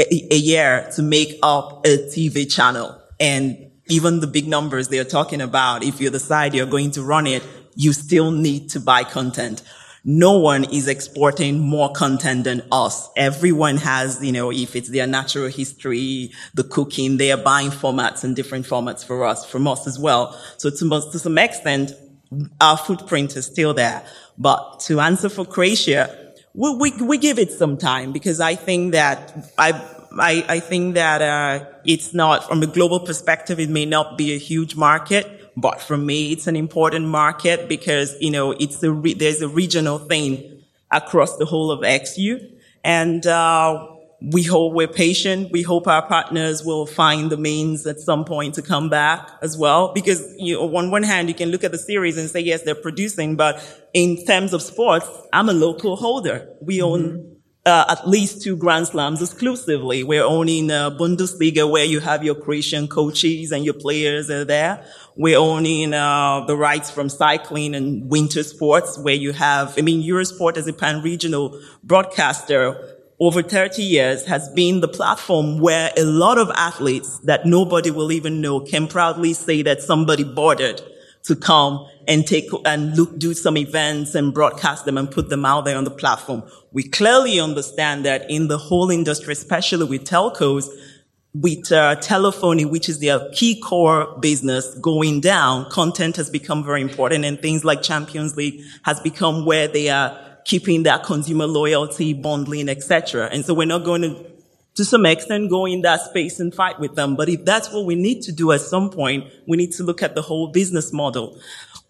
a, a year to make up a TV channel. And even the big numbers they're talking about, if you decide you're going to run it, you still need to buy content. No one is exporting more content than us. Everyone has, you know, if it's their natural history, the cooking, they are buying formats and different formats for us, from us as well. So to, to some extent, our footprint is still there. But to answer for Croatia, we, we, we give it some time because I think that I, I, I think that, uh, it's not from a global perspective, it may not be a huge market but for me, it's an important market because, you know, it's a re- there's a regional thing across the whole of XU. And, uh, we hope we're patient. We hope our partners will find the means at some point to come back as well. Because you know, on one hand, you can look at the series and say, yes, they're producing, but in terms of sports, I'm a local holder. We own mm-hmm uh, at least two Grand Slams exclusively. We're owning uh, Bundesliga where you have your Croatian coaches and your players are there. We're owning uh, the rights from cycling and winter sports where you have, I mean, Eurosport as a pan-regional broadcaster over 30 years has been the platform where a lot of athletes that nobody will even know can proudly say that somebody boarded to come and take and look, do some events and broadcast them and put them out there on the platform. We clearly understand that in the whole industry, especially with telcos, with uh, telephony, which is their key core business going down, content has become very important and things like Champions League has become where they are keeping that consumer loyalty, bundling, etc. And so we're not going to to some extent go in that space and fight with them. But if that's what we need to do at some point, we need to look at the whole business model.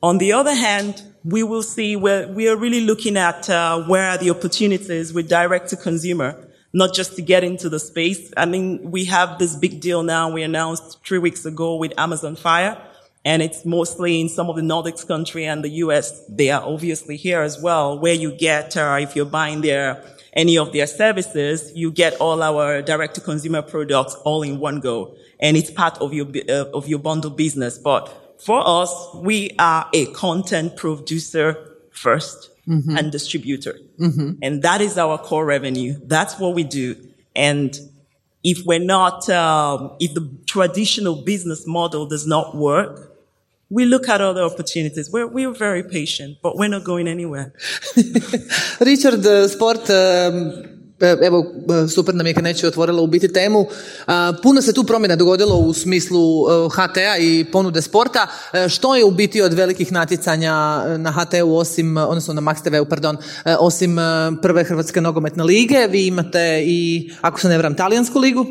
On the other hand, we will see where we are really looking at uh, where are the opportunities with direct to consumer, not just to get into the space. I mean, we have this big deal now we announced three weeks ago with Amazon Fire. And it's mostly in some of the Nordics country and the US. They are obviously here as well, where you get, uh, if you're buying their any of their services, you get all our direct to consumer products all in one go. And it's part of your, uh, of your bundle business. But for us, we are a content producer 1st mm-hmm. and distributor. Mm-hmm. And that is our core revenue. That's what we do. And if we're not, um, if the traditional business model does not work, we look at other opportunities. We're, we're very patient, but we're not going anywhere. Richard, uh, sport, um, evo, uh, super nam je Kaneći otvorila u biti temu. Uh, puno se tu promjena dogodilo u smislu HTA i ponude sporta. Što je u biti od velikih natjecanja na HT-u osim, odnosno na Max TV-u, pardon, osim prve Hrvatske nogometne lige? Vi imate i, ako se ne vram, talijansku ligu?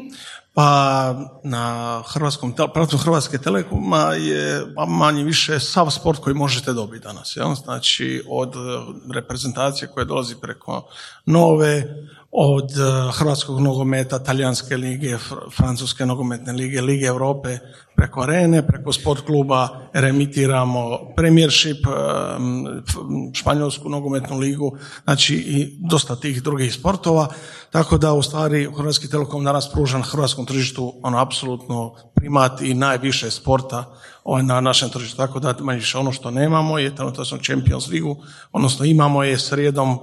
Pa na hrvatskom, pravcu Hrvatske telekoma je manje više sav sport koji možete dobiti danas. Znači od reprezentacije koje dolazi preko nove, od eh, hrvatskog nogometa, talijanske lige, francuske nogometne lige, lige Europe, preko arene, preko sport kluba remitiramo premiership, eh, španjolsku nogometnu ligu, znači i dosta tih drugih sportova, tako da u stvari Hrvatski telekom danas pruža na hrvatskom tržištu ono apsolutno primat i najviše sporta ovaj, na našem tržištu, tako da ono što nemamo je trenutno Champions ligu, odnosno imamo je srijedom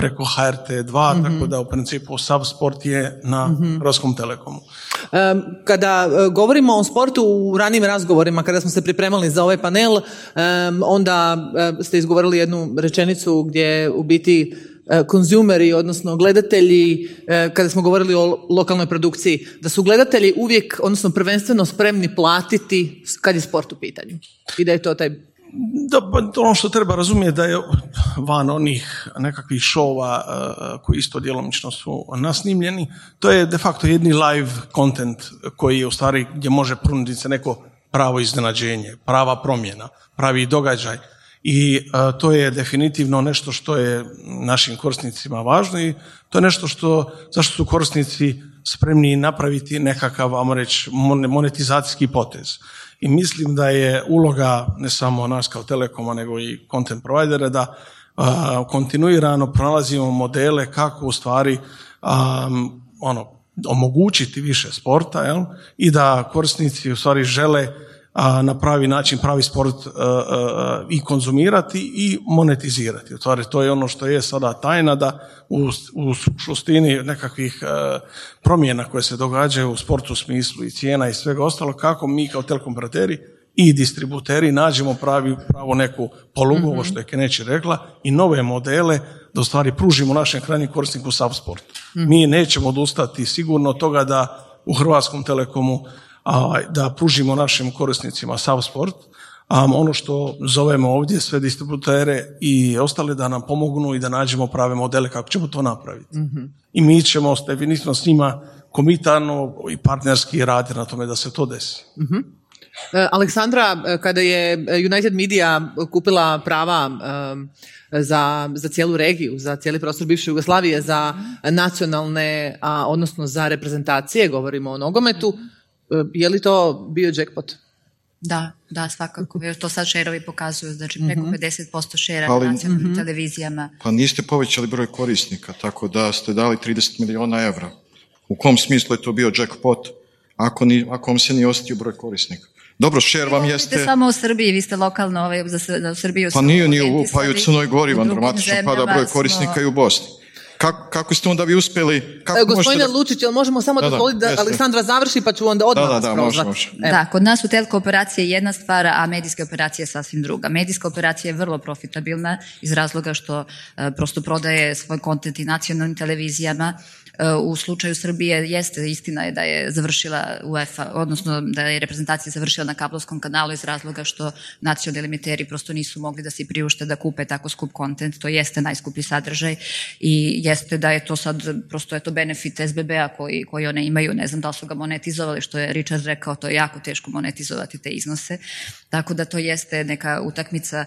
preko HRT2, mm tako da u principu sav sport je na mm Hrvatskom telekomu. Kada e, govorimo o sportu u ranim razgovorima, kada smo se pripremali za ovaj panel, onda e, ste izgovorili jednu rečenicu gdje u biti e, konzumeri, odnosno gledatelji, kada smo govorili o lokalnoj produkciji, da su gledatelji uvijek, odnosno prvenstveno spremni platiti kad je sport u pitanju. I da je to taj da, pa ono što treba razumjeti da je van onih nekakvih šova uh, koji isto djelomično su nasnimljeni, to je de facto jedni live content koji je u stvari gdje može pruniti se neko pravo iznenađenje, prava promjena, pravi događaj. I uh, to je definitivno nešto što je našim korisnicima važno i to je nešto što, zašto su korisnici spremni napraviti nekakav, ajmo reći, monetizacijski potez. I mislim da je uloga ne samo nas kao telekoma, nego i content providera da kontinuirano pronalazimo modele kako u stvari ono, omogućiti više sporta jel? i da korisnici u stvari žele na pravi način pravi sport i konzumirati i monetizirati. U stvari, to je ono što je sada tajna da u, u šustini nekakvih promjena koje se događaju u sportu u smislu i cijena i svega ostalo, kako mi kao telekomparateri i distributeri nađemo pravi, pravo neku polugu, ovo što je Keneći rekla, i nove modele da u stvari pružimo našem krajnjem korisniku sav sport. Mi nećemo odustati sigurno od toga da u Hrvatskom telekomu da pružimo našim korisnicima sav sport, a ono što zovemo ovdje sve distributere i ostale da nam pomognu i da nađemo prave modele kako ćemo to napraviti. I mi ćemo definitivno s njima komitano i partnerski raditi na tome da se to desi. E, Aleksandra, e, kada je United Media kupila prava e, za, za cijelu regiju, za cijeli prostor bivše Jugoslavije, za nacionalne, a, odnosno za reprezentacije, govorimo o nogometu, e, je li to bio jackpot? Da, da, svakako. Jer to sad šerovi pokazuju, znači preko 50% šera Ali- na nacionalnim televizijama. Pa niste povećali broj korisnika, tako da ste dali 30 milijuna evra. U kom smislu je to bio jackpot, ako, ni, ako vam se nije osjetio broj korisnika? Dobro, share vam Vi jeste... ste samo u Srbiji, vi ste lokalno ovaj, za, za Srbiju. Pa nije ni u, pa i u Crnoj Gori vam dramatično pada broj smo- korisnika i u Bosni. Kako, kako ste onda vi uspjeli... Kako E, Gospodine da- Lučić, jel možemo samo Da, da, dozvoliti da. Aleksandra završi pa ću onda odmah Da, da, može, može. Da, kod nas su telko operacije jedna stvar, a medijske operacije je sasvim druga. Medijska operacija je vrlo profitabilna iz razloga što e, prosto prodaje svoj kontent i nacionalnim televizijama. E, u slučaju Srbije jeste, istina je da je završila UEFA, odnosno da je reprezentacija završila na kablovskom kanalu iz razloga što nacionalni emiteri prosto nisu mogli da se priušte da kupe tako skup kontent. To jeste najskuplji sadržaj i jeste da je to sad, prosto je to benefit SBB-a koji, koji one imaju, ne znam da li su ga monetizovali, što je Richard rekao, to je jako teško monetizovati te iznose. Tako da to jeste neka utakmica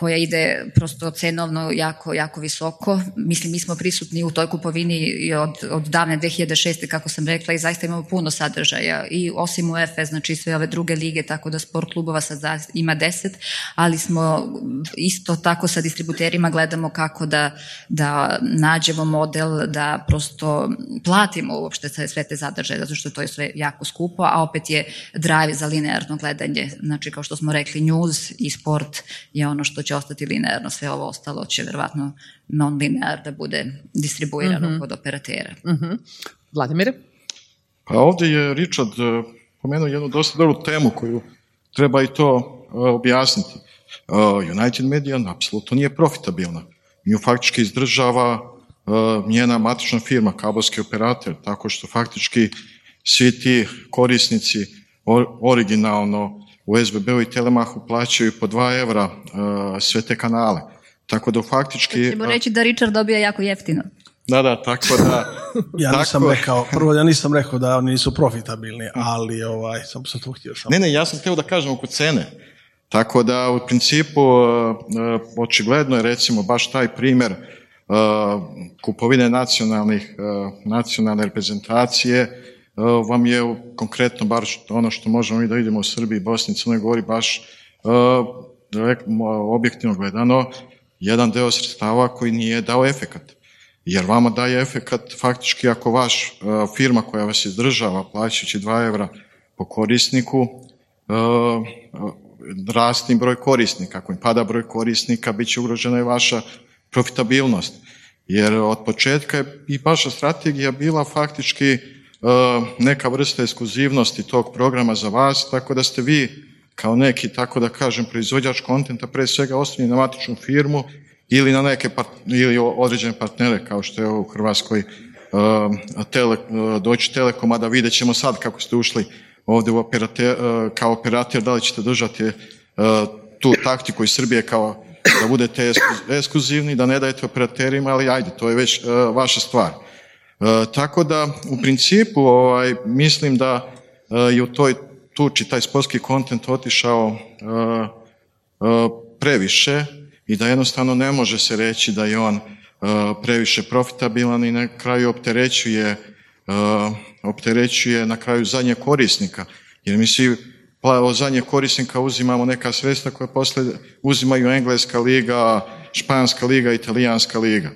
koja ide prosto cenovno jako, jako visoko. Mislim, mi smo prisutni u toj kupovini od, od davne 2006. kako sam rekla i zaista imamo puno sadržaja i osim UEFA, znači sve ove druge lige, tako da sport klubova sad ima 10, ali smo isto tako sa distributerima gledamo kako da, da nađemo model da prosto platimo uopšte sve te sadržaje, zato što to je sve jako skupo, a opet je drive za linearno gledanje. Znači, kao što smo rekli, news i sport je ono što će ostati linearno, sve ovo ostalo će verovatno non-linear da bude distribuirano kod operatera. Vladimir? Pa ovdje je Richard e, pomenuo jednu dosta dobru temu koju treba i to e, objasniti. E, United Media apsolutno nije profitabilna. Nju faktički izdržava njena matična firma, kabelski operator, tako što faktički svi ti korisnici or- originalno u SBB-u i Telemahu plaćaju po 2 evra e, sve te kanale. Tako da faktički... Ćemo reći da Richard dobija jako jeftino. Da, da, tako da... Ja nisam tako- rekao, prvo ja nisam rekao da oni nisu profitabilni, ali ovaj, sam sam to htio samo. Ne, ne, ja sam htio da kažem oko cene. Tako da u principu e, e, očigledno je recimo baš taj primjer e, kupovine nacionalnih, e, nacionalne reprezentacije e, vam je konkretno bar ono što možemo mi da vidimo u Srbiji, Bosni i Crnoj Gori baš e, objektivno gledano jedan deo sredstava koji nije dao efekat. Jer vama daje efekat faktički ako vaš e, firma koja vas izdržava plaćajući 2 evra po korisniku, uh, rasti broj korisnika. Ako im pada broj korisnika, bit će ugrožena i vaša profitabilnost. Jer od početka je i vaša strategija bila faktički neka vrsta ekskluzivnosti tog programa za vas, tako da ste vi kao neki, tako da kažem, proizvođač kontenta, pre svega oslonjeni na matičnu firmu ili na neke ili određene partnere, kao što je u Hrvatskoj uh, tele, uh, Deutsche Telekom, a da vidjet ćemo sad kako ste ušli ovdje u operater, kao operator, da li ćete držati tu taktiku iz Srbije kao da budete ekskluzivni, da ne dajete operaterima, ali ajde, to je već vaša stvar. Uh, tako da, u principu, ovaj, mislim da uh, je u toj tuči taj sportski kontent otišao uh, previše i da jednostavno ne može se reći da je on previše profitabilan i na kraju opterećuje, opterećuje na kraju zadnje korisnika. Jer mi svi od zadnjeg korisnika uzimamo neka sredstva koja posle uzimaju Engleska liga, Španska liga, Italijanska liga.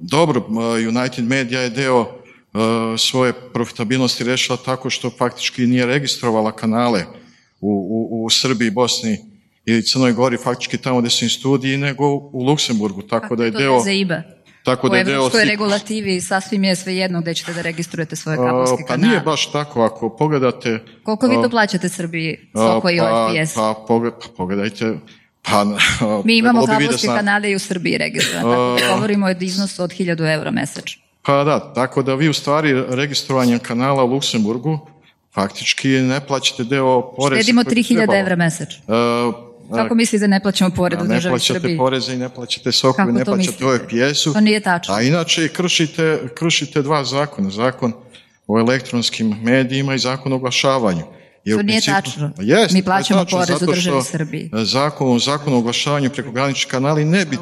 Dobro, United Media je deo svoje profitabilnosti rešila tako što faktički nije registrovala kanale u, u, u Srbiji, Bosni i Crnoj Gori, faktički tamo gdje su im studiji, nego u Luksemburgu, tako da je to deo... za IBA? Tako U da je deo regulativi sasvim je svejedno gdje ćete da registrujete svoje kablovske Pa kanale. nije baš tako, ako pogledate... Koliko vi to plaćate Srbiji, Soko i pa, OFPS? pa, pogled- pa pogledajte, pa... Mi imamo kablovske kanale i u Srbiji registrovane, tako da govorimo o iznosu od 1000 eura mesečno. Pa da, tako da vi u stvari registrovanjem kanala u Luksemburgu faktički ne plaćate deo poreza. Štedimo koji bi 3000 trebalo. evra mesečno. E, Kako mislite da ne plaćamo pored u ne državi plaćate Srbiji? poreze i ne plaćate sokovi, Kako ne plaćate mislite? OFPS-u. To nije tačno. A inače kršite, kršite dva zakona. Zakon o elektronskim medijima i zakon o oglašavanju. Jer To nije principu- tačno. Jest, Mi plaćamo tačno, porez u državi Srbiji. Zakon, zakon o oglašavanju prekogranični kanali ne bi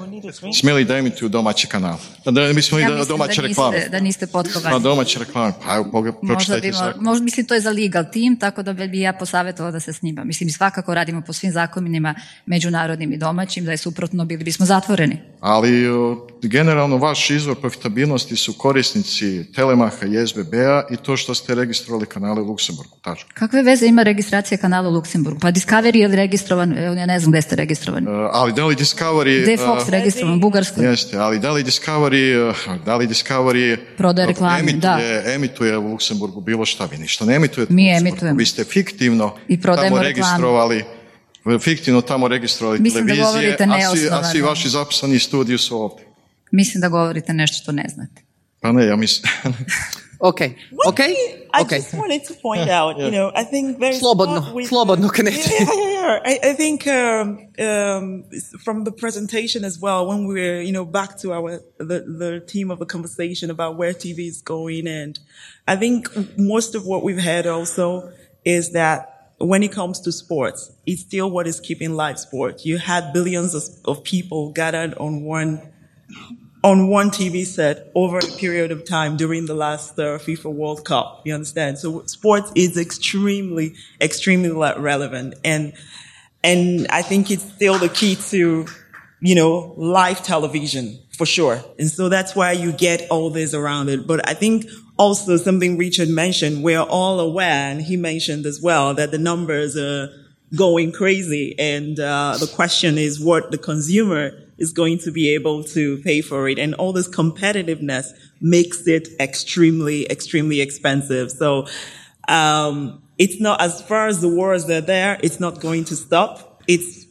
smjeli da emituju domaći kanal. Da ne bi smjeli Ja da domaće da reklame. niste, da niste Na potkovani. domaće reklame. Pa evo, pogled- Možda pročitajte bi, zakon. možda, mislim, to je za legal team, tako da bi ja posavjetovala da se snima. Mislim, svakako radimo po svim zakonima, međunarodnim i domaćim, da je suprotno bili bismo zatvoreni. Ali o, generalno vaš izvor profitabilnosti su korisnici Telemaha i SBB-a i to što ste registrovali kanale u Luksemburgu. Tačka. Kakve veze ima registracija kanala u Luksemburgu? Pa Discovery je li registrovan, ja ne znam gde ste registrovani. E, ali da li Discovery... Gde je e, Fox registrovan? U Bugarskoj? Jeste, ali da li Discovery, e, da li Discovery Prodaje reklame, emituje, emituje u Luksemburgu bilo šta, vi ništa ne emitujete Mi emitujemo. Vi ste fiktivno I tamo registrovali fiktivno tamo registrovali Mislim da televizije, govorite a svi, a svi vaši zaposleni studiju su ovdje. Mislim da govorite nešto što ne znate. Pa ne, ja mislim... Ok, ok, I ok. just wanted to point out, you know, I think there's Slobodno, part with slobodno the- krenite. Yeah, yeah, yeah. I, I think um, um, from the presentation as well, when we were, you know, back to our the the theme of the conversation about where TV is going, and I think most of what we've had also is that when it comes to sports, it's still what is keeping live sport. You had billions of, of people gathered on one on one TV set over a period of time during the last uh, FIFA World Cup. You understand? So sports is extremely, extremely relevant, and and I think it's still the key to, you know, live television for sure. And so that's why you get all this around it. But I think also something Richard mentioned, we're all aware, and he mentioned as well, that the numbers are going crazy. And uh, the question is what the consumer is going to be able to pay for it. And all this competitiveness makes it extremely, extremely expensive. So um, it's not, as far as the wars are there, it's not going to stop. It's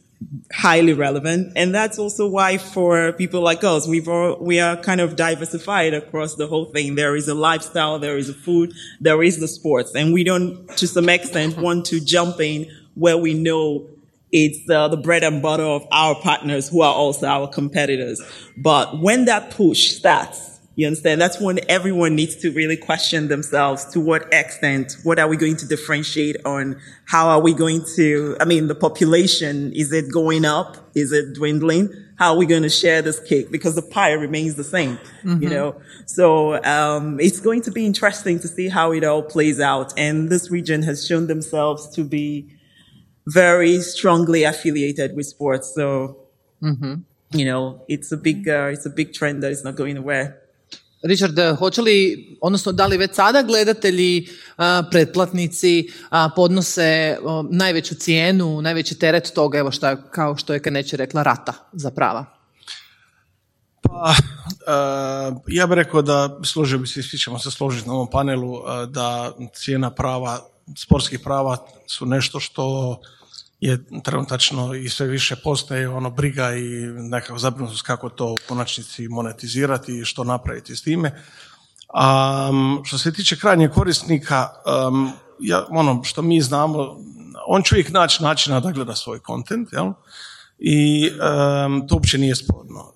highly relevant. And that's also why for people like us, we've all, we are kind of diversified across the whole thing. There is a lifestyle, there is a food, there is the sports. And we don't, to some extent, want to jump in where we know it's uh, the bread and butter of our partners who are also our competitors. But when that push starts, you understand? That's when everyone needs to really question themselves to what extent, what are we going to differentiate on? How are we going to, I mean, the population, is it going up? Is it dwindling? How are we going to share this cake? Because the pie remains the same, you know? So, um, it's going to be interesting to see how it all plays out. And this region has shown themselves to be very strongly affiliated with sports. So, you know, it's a big, uh, it's a big trend that is not going away. Richard, hoće li, odnosno da li već sada gledatelji, a, pretplatnici a, podnose o, najveću cijenu, najveći teret toga, evo šta, kao što je Kaneće rekla, rata za prava? Pa, ja bih rekao da, složio bi se, svi ćemo se složiti na ovom panelu, da cijena prava, sportskih prava su nešto što je trenutačno i sve više postaje ono briga i nekakva zabrinutost kako to u konačnici monetizirati i što napraviti s time. Um, što se tiče krajnjeg korisnika, um, ja, ono što mi znamo, on će uvijek naći načina da gleda svoj kontent, jel? I em, to uopće nije sporno.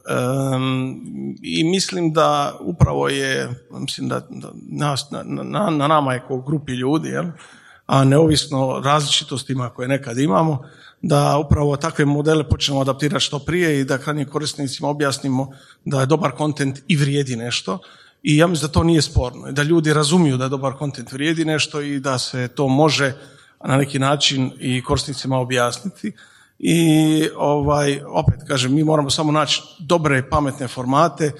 I mislim da upravo je, mislim da, da na, na, na nama je kao grupi ljudi, jel? A neovisno o različitostima koje nekad imamo, da upravo takve modele počnemo adaptirati što prije i da krajnjim korisnicima objasnimo da je dobar kontent i vrijedi nešto. I ja mislim da to nije sporno. Da ljudi razumiju da dobar kontent vrijedi nešto i da se to može na neki način i korisnicima objasniti. I ovaj, opet kažem, mi moramo samo naći dobre, pametne formate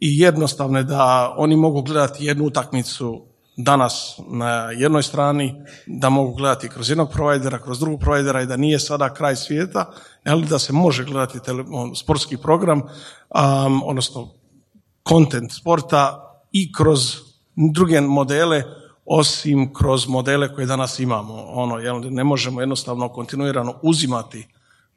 i jednostavne da oni mogu gledati jednu utakmicu danas na jednoj strani, da mogu gledati kroz jednog provajdera, kroz drugog provajdera i da nije sada kraj svijeta, ali da se može gledati tele, on, sportski program, um, odnosno kontent sporta i kroz druge modele osim kroz modele koje danas imamo. Ono, jel, ne možemo jednostavno kontinuirano uzimati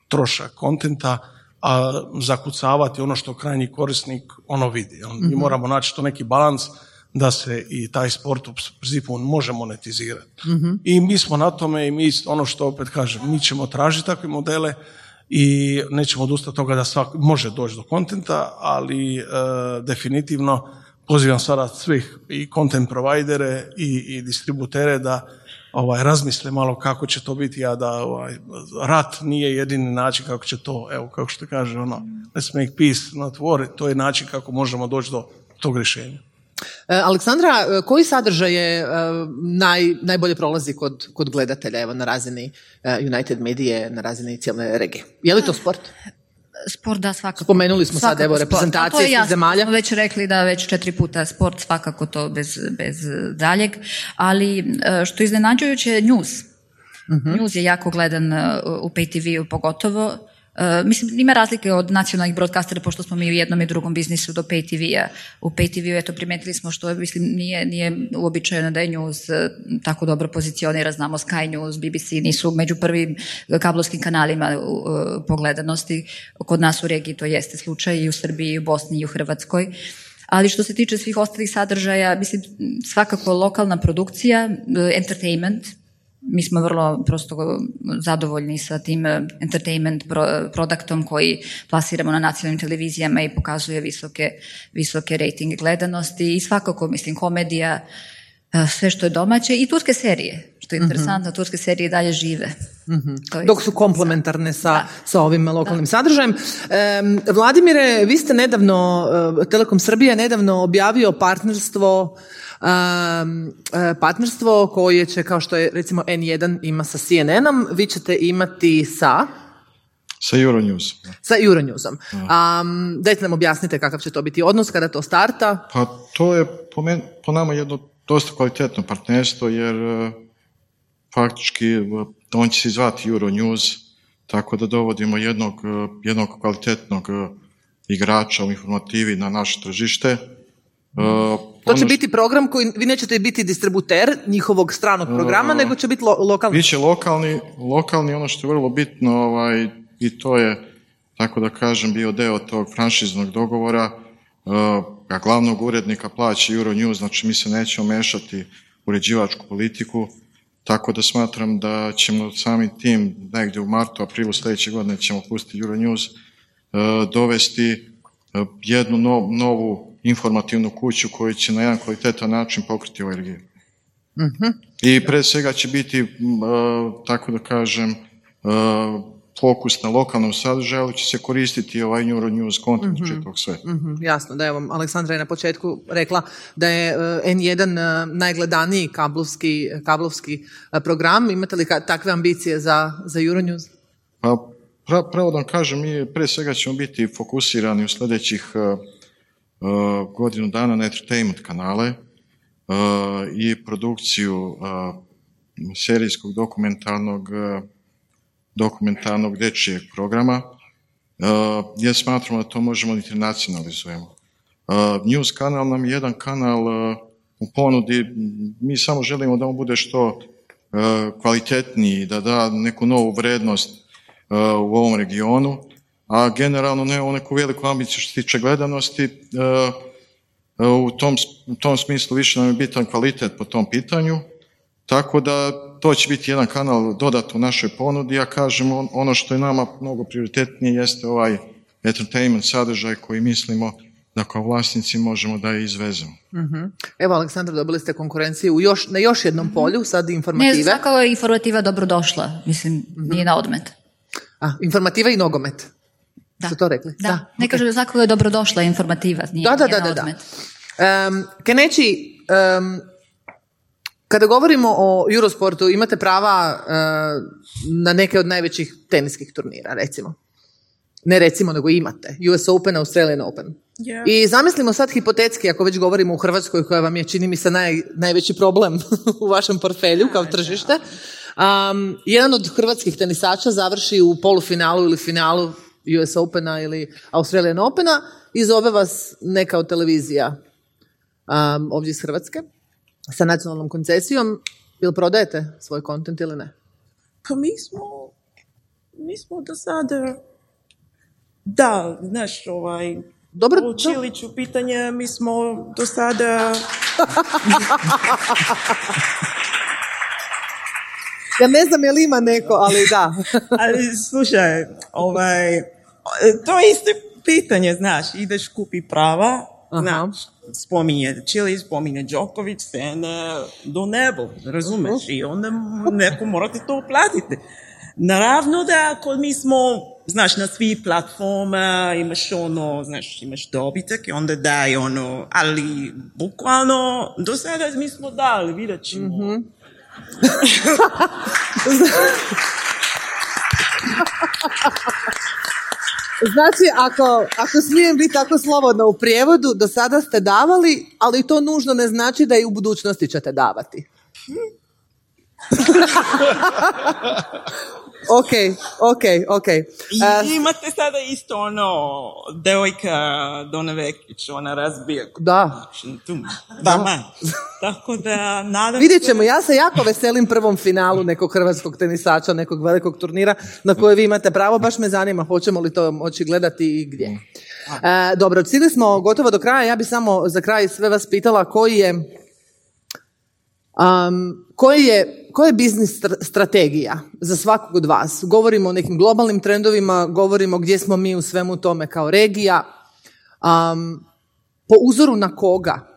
trošak kontenta, a zakucavati ono što krajnji korisnik ono vidi. Jel. Mi moramo naći to neki balans da se i taj sport u principu može monetizirati. I mi smo na tome i mi, ono što opet kažem, mi ćemo tražiti takve modele i nećemo odustati od toga da svak može doći do kontenta, ali e, definitivno pozivam sada svih i content providere i, i distributere da ovaj, razmisle malo kako će to biti, a da ovaj, rat nije jedini način kako će to, evo kako što kaže ono, let's make peace, not war, to je način kako možemo doći do tog rješenja. E, Aleksandra, e, koji sadržaj je e, naj, najbolje prolazi kod, kod gledatelja evo, na razini United Medije, na razini cijele regije? Je li to sport? Sport da svakako. Spomenuli smo sad, Svakako evo, sport. reprezentacije svih jasno, zemalja. Smo već rekli da već četiri puta sport, svakako to bez, bez daljeg. Ali što iznenađujuće je news. Mhm. News je jako gledan u pay TV-u pogotovo. E, mislim, ima razlike od nacionalnih broadcastera, pošto smo mi u jednom i drugom biznisu do pay TV-a. U pay TV-u, eto, primetili smo što, mislim, nije, nije uobičajeno da je news e, tako dobro pozicionira, znamo Sky News, BBC, nisu među prvim kablovskim kanalima u, e, po gledanosti. Kod nas u regiji to jeste slučaj i u Srbiji, i u Bosni, i u Hrvatskoj. Ali što se tiče svih ostalih sadržaja, mislim, svakako lokalna produkcija, entertainment, mi smo vrlo prosto zadovoljni sa tim eh, entertainment pro- produktom koji plasiramo na nacionalnim televizijama i pokazuje visoke, visoke rating gledanosti i svakako, mislim, komedija, eh, sve što je domaće i turske serije, što je interesantno, turske serije dalje žive. Je- Dok su komplementarne sa, sa ovim lokalnim sadržajem. Em, Vladimire, vi ste nedavno, e, Telekom Srbija nedavno objavio partnerstvo e, partnerstvo koje će, kao što je recimo N1 ima sa CNN-om, vi ćete imati sa Sa Euronews. sa Euronewsom. Um, dajte nam objasnite kakav će to biti odnos kada to starta. Pa to je po, men, po nama jedno dosta kvalitetno partnerstvo jer e, faktički e, on će se zvati Euronews, tako da dovodimo jednog, e, jednog kvalitetnog e, igrača u informativi na naše tržište. E, To ono će što- biti program koji, vi nećete biti distributer njihovog stranog programa, nego će biti lo, lokalni. Biće lokalni, lokalni, ono što je vrlo bitno, ovaj, i to je, tako da kažem, bio deo tog franšiznog dogovora, uh, a glavnog urednika plaća Euronews, znači mi se nećemo mešati uređivačku politiku, tako da smatram da ćemo samim tim negdje u martu, aprilu sljedeće godine ćemo pustiti Euronews, uh, dovesti uh, jednu no- novu informativnu kuću koja će na jedan kvalitetan način pokriti ovaj region. I pre svega će biti, e, tako da kažem, e, fokus na lokalnom sadržaju, ali će se koristiti ovaj Euronews content mm tog sve. Mhm, jasno, da je vam Aleksandra je na početku rekla da je e, N1 e, najgledaniji kablovski, kablovski program. Imate li ka- takve ambicije za, za Euronews? Pa, pra- pravo da vam kažem, mi pre svega ćemo biti fokusirani u sljedećih godinu dana na entertainment kanale e, i produkciju e, serijskog dokumentarnog dokumentarnog dečijeg programa, e, jer smatramo da to možemo internacionalizujemo. News kanal nam je jedan kanal u ponudi, mi samo želimo da on bude što kvalitetniji, da da neku novu vrednost u ovom regionu, a generalno ne o neku veliku ambiciju što se tiče gledanosti, e, e, u tom, u tom smislu više nam je bitan kvalitet po tom pitanju, tako da to će biti jedan kanal dodatno u našoj ponudi, ja kažem on- ono što je nama mnogo prioritetnije jeste ovaj entertainment sadržaj koji mislimo da kao vlasnici možemo da je izvezemo. Evo, Aleksandra, dobili ste konkurenciju u još, na još jednom polju, sad Ne, informative. svakako je informativa dobrodošla, mislim, nije na odmet. A, informativa i nogomet. Da. Ste to rekli? Da, ne ok. kažem, svakako je dobrodošla informativa, nije, Da, da, nije da, da, da. Um, Keneći, em, kada govorimo o Eurosportu, imate prava e, na neke od najvećih teniskih turnira, recimo. Ne recimo, nego imate. US Open, Australian Open. Yeah. I zamislimo sad hipotetski, ako već govorimo u Hrvatskoj, koja vam je, čini mi se, naj, najveći problem u vašem portfelju kao tržište. Um, jedan od hrvatskih tenisača završi u polufinalu ili finalu US Opena ili Australian Opena i zove vas neka od televizija um, ovdje iz Hrvatske sa nacionalnom koncesijom, jel prodajete svoj kontent ili ne? Pa mi smo, mi smo do sada, da, znaš, ovaj, Dobro, u Čiliću pitanje, mi smo do sada, Ja ne znam je li ima neko, ali da. ali slušaj, ovaj, to je isto pitanje, znaš, ideš kupi prava, Aha. znaš, spominje Čilić, spominje Đoković, scene do nebo, razumeš, i onda neko mora ti to platiti. Naravno da ako mi smo, znaš, na svih platforma imaš ono, znaš, imaš dobitak i onda daj ono, ali bukvalno do sada mi smo dali, vidjet ćemo. Znači, ako, ako smijem biti tako slobodna u prijevodu, do sada ste davali, ali to nužno ne znači da i u budućnosti ćete davati. ok, ok, ok. I E, imate sada isto ono, devojka Dona Vekić, ona razbija. da, da. Tako da, nadam vidjet ćemo. Ja se jako veselim prvom finalu nekog hrvatskog tenisača, nekog velikog turnira na koje vi imate pravo. Baš me zanima hoćemo li to moći gledati i gdje. E, dobro, stigli smo gotovo do kraja. Ja bi samo za kraj sve vas pitala koji je Um, koji je, koja je biznis str- strategija za svakog od vas? Govorimo o nekim globalnim trendovima, govorimo gdje smo mi u svemu tome kao regija. Um, po uzoru na koga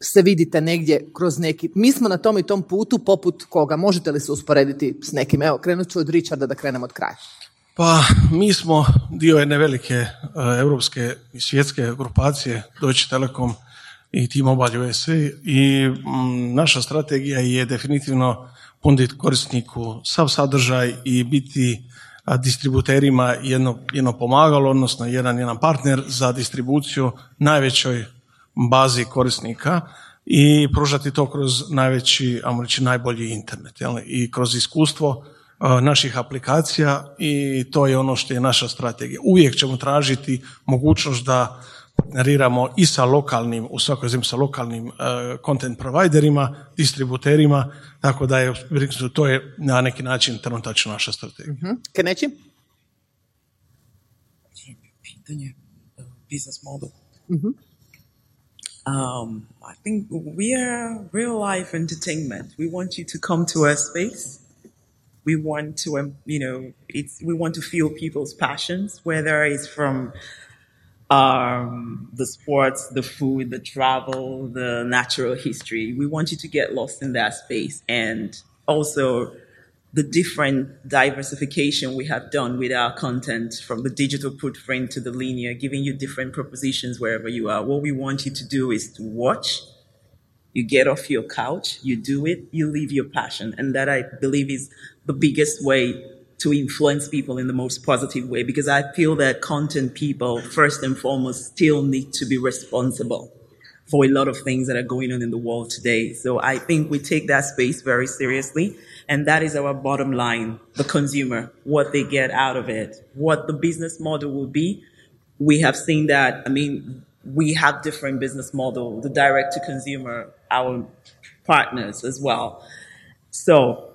se vidite negdje kroz neki... Mi smo na tom i tom putu poput koga? Možete li se usporediti s nekim? Evo, krenut ću od Richarda da krenemo od kraja. Pa mi smo dio jedne velike e, europske i svjetske grupacije Deutsche Telekom i T-Mobile USA i mm, naša strategija je definitivno ponuditi korisniku sav sadržaj i biti distributerima jedno, jedno pomagalo, odnosno jedan, jedan partner za distribuciju najvećoj bazi korisnika i pružati to kroz najveći, ajmo reći, najbolji internet. Jel? I kroz iskustvo naših aplikacija i to je ono što je naša strategija. Uvijek ćemo tražiti mogućnost da partneriramo i sa lokalnim, u svakoj zemlji sa lokalnim uh, content providerima, distributerima, tako da je, to je na neki način trenutačno naša strategija. Keneći? pitanje uh, business model. Um, I think we are real life entertainment. We want you to come to our space. We want to, um, you know, it's we want to feel people's passions, whether it's from um, the sports, the food, the travel, the natural history. We want you to get lost in that space and also the different diversification we have done with our content from the digital footprint to the linear, giving you different propositions wherever you are. What we want you to do is to watch, you get off your couch, you do it, you live your passion. And that I believe is the biggest way to influence people in the most positive way because I feel that content people, first and foremost, still need to be responsible for a lot of things that are going on in the world today. So I think we take that space very seriously. And that is our bottom line, the consumer, what they get out of it, what the business model will be. We have seen that, I mean, we have different business model, the direct to consumer, our partners as well. So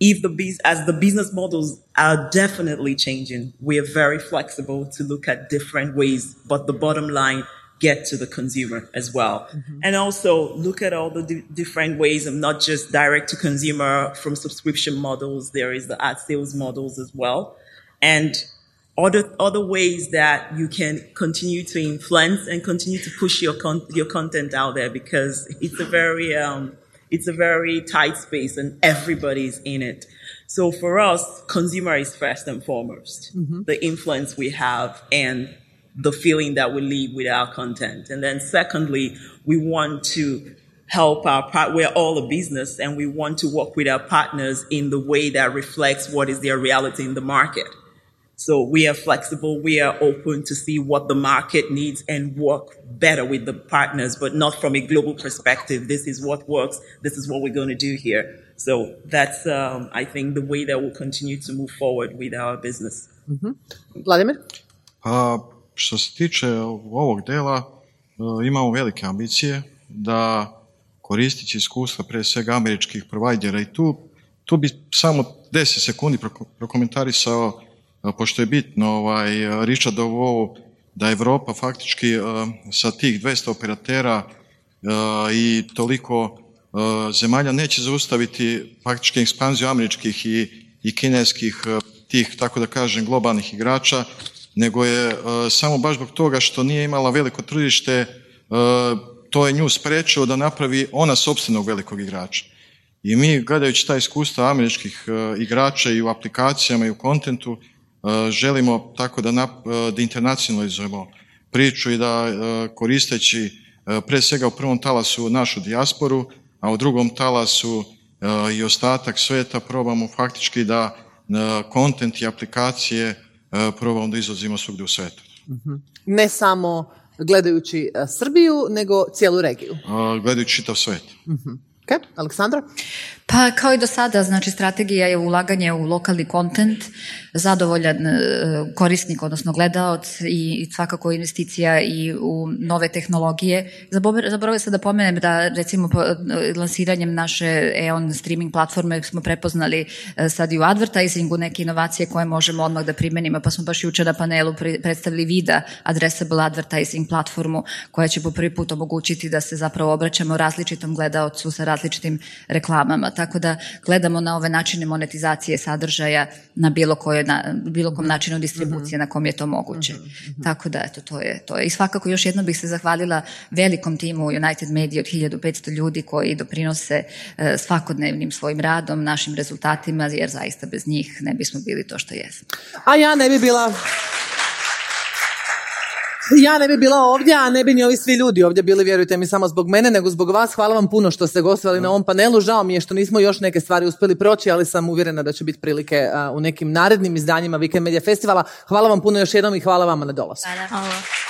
if the as the business models are definitely changing, we are very flexible to look at different ways, but the bottom line get to the consumer as well. And also look at all the di- different ways of not just direct to consumer from subscription models. There is the ad sales models as well. And other, other ways that you can continue to influence and continue to push your con- your content out there because it's a very um, it's a very tight space and everybody's in it. So for us, consumer is first and foremost mm-hmm. the influence we have and the feeling that we leave with our content. And then secondly, we want to help our part. We're all a business and we want to work with our partners in the way that reflects what is their reality in the market. So we are flexible. We are open to see what the market needs and work better with the partners, but not from a global perspective. This is what works. This is what we're going to do here. So that's, um, I think, the way that we'll continue to move forward with our business. Vladimir? A, što se tiče ovog dela, e, imamo velike ambicije da koristeći iskustva prije svega američkih provajdera i tu, tu bi samo 10 sekundi prokomentarisao, pošto je bitno ovaj, Richardovo da Europa faktički e, sa tih 200 operatera i toliko zemalja neće zaustaviti faktički ekspanziju američkih i, i kineskih tih, tako da kažem, globalnih igrača, nego je e, samo baš zbog toga što nije imala veliko tržište, e, to je nju sprečilo da napravi ona sobstvenog velikog igrača. I mi, gledajući ta iskustva američkih e, igrača i u aplikacijama i u kontentu, želimo tako da, da internacionalizujemo priču i da koristeći pre svega u prvom talasu našu dijasporu, a u drugom talasu i ostatak sveta probamo faktički da kontent i aplikacije probamo da izlazimo svugdje u svetu. Mhm. Ne samo gledajući Srbiju, nego cijelu regiju. Gledajući čitav svet. Ok, Aleksandra? Pa kao i do sada, znači strategija je ulaganje u lokalni kontent, zadovoljan e, korisnik, odnosno gledaoc i svakako investicija i u nove tehnologije. Zaboravio sam da pomenem da recimo e, lansiranjem naše EON streaming platforme smo prepoznali e, sad i u advertisingu neke inovacije koje možemo odmah da primenimo, pa smo baš jučer na panelu predstavili Vida Addressable Advertising platformu koja će po prvi put omogućiti da se zapravo obraćamo različitom gledaocu sa različitim reklamama tako da gledamo na ove načine monetizacije sadržaja na bilo, koje, na, bilo kom načinu distribucije na kom je to moguće. Tako da, eto, to je, to je. I svakako još jednom bih se zahvalila velikom timu United Media od 1500 ljudi koji doprinose e, svakodnevnim svojim radom, našim rezultatima, jer zaista bez njih ne bismo bili to što jesmo. A ja ne bi bila ja ne bi bila ovdje, a ne bi ni ovi svi ljudi ovdje bili, vjerujte mi, samo zbog mene, nego zbog vas. Hvala vam puno što ste gostovali na ovom panelu. Žao mi je što nismo još neke stvari uspjeli proći, ali sam uvjerena da će biti prilike u nekim narednim izdanjima Weekend Media Festivala. Hvala vam puno još jednom i hvala vama na dolasku. Hvala.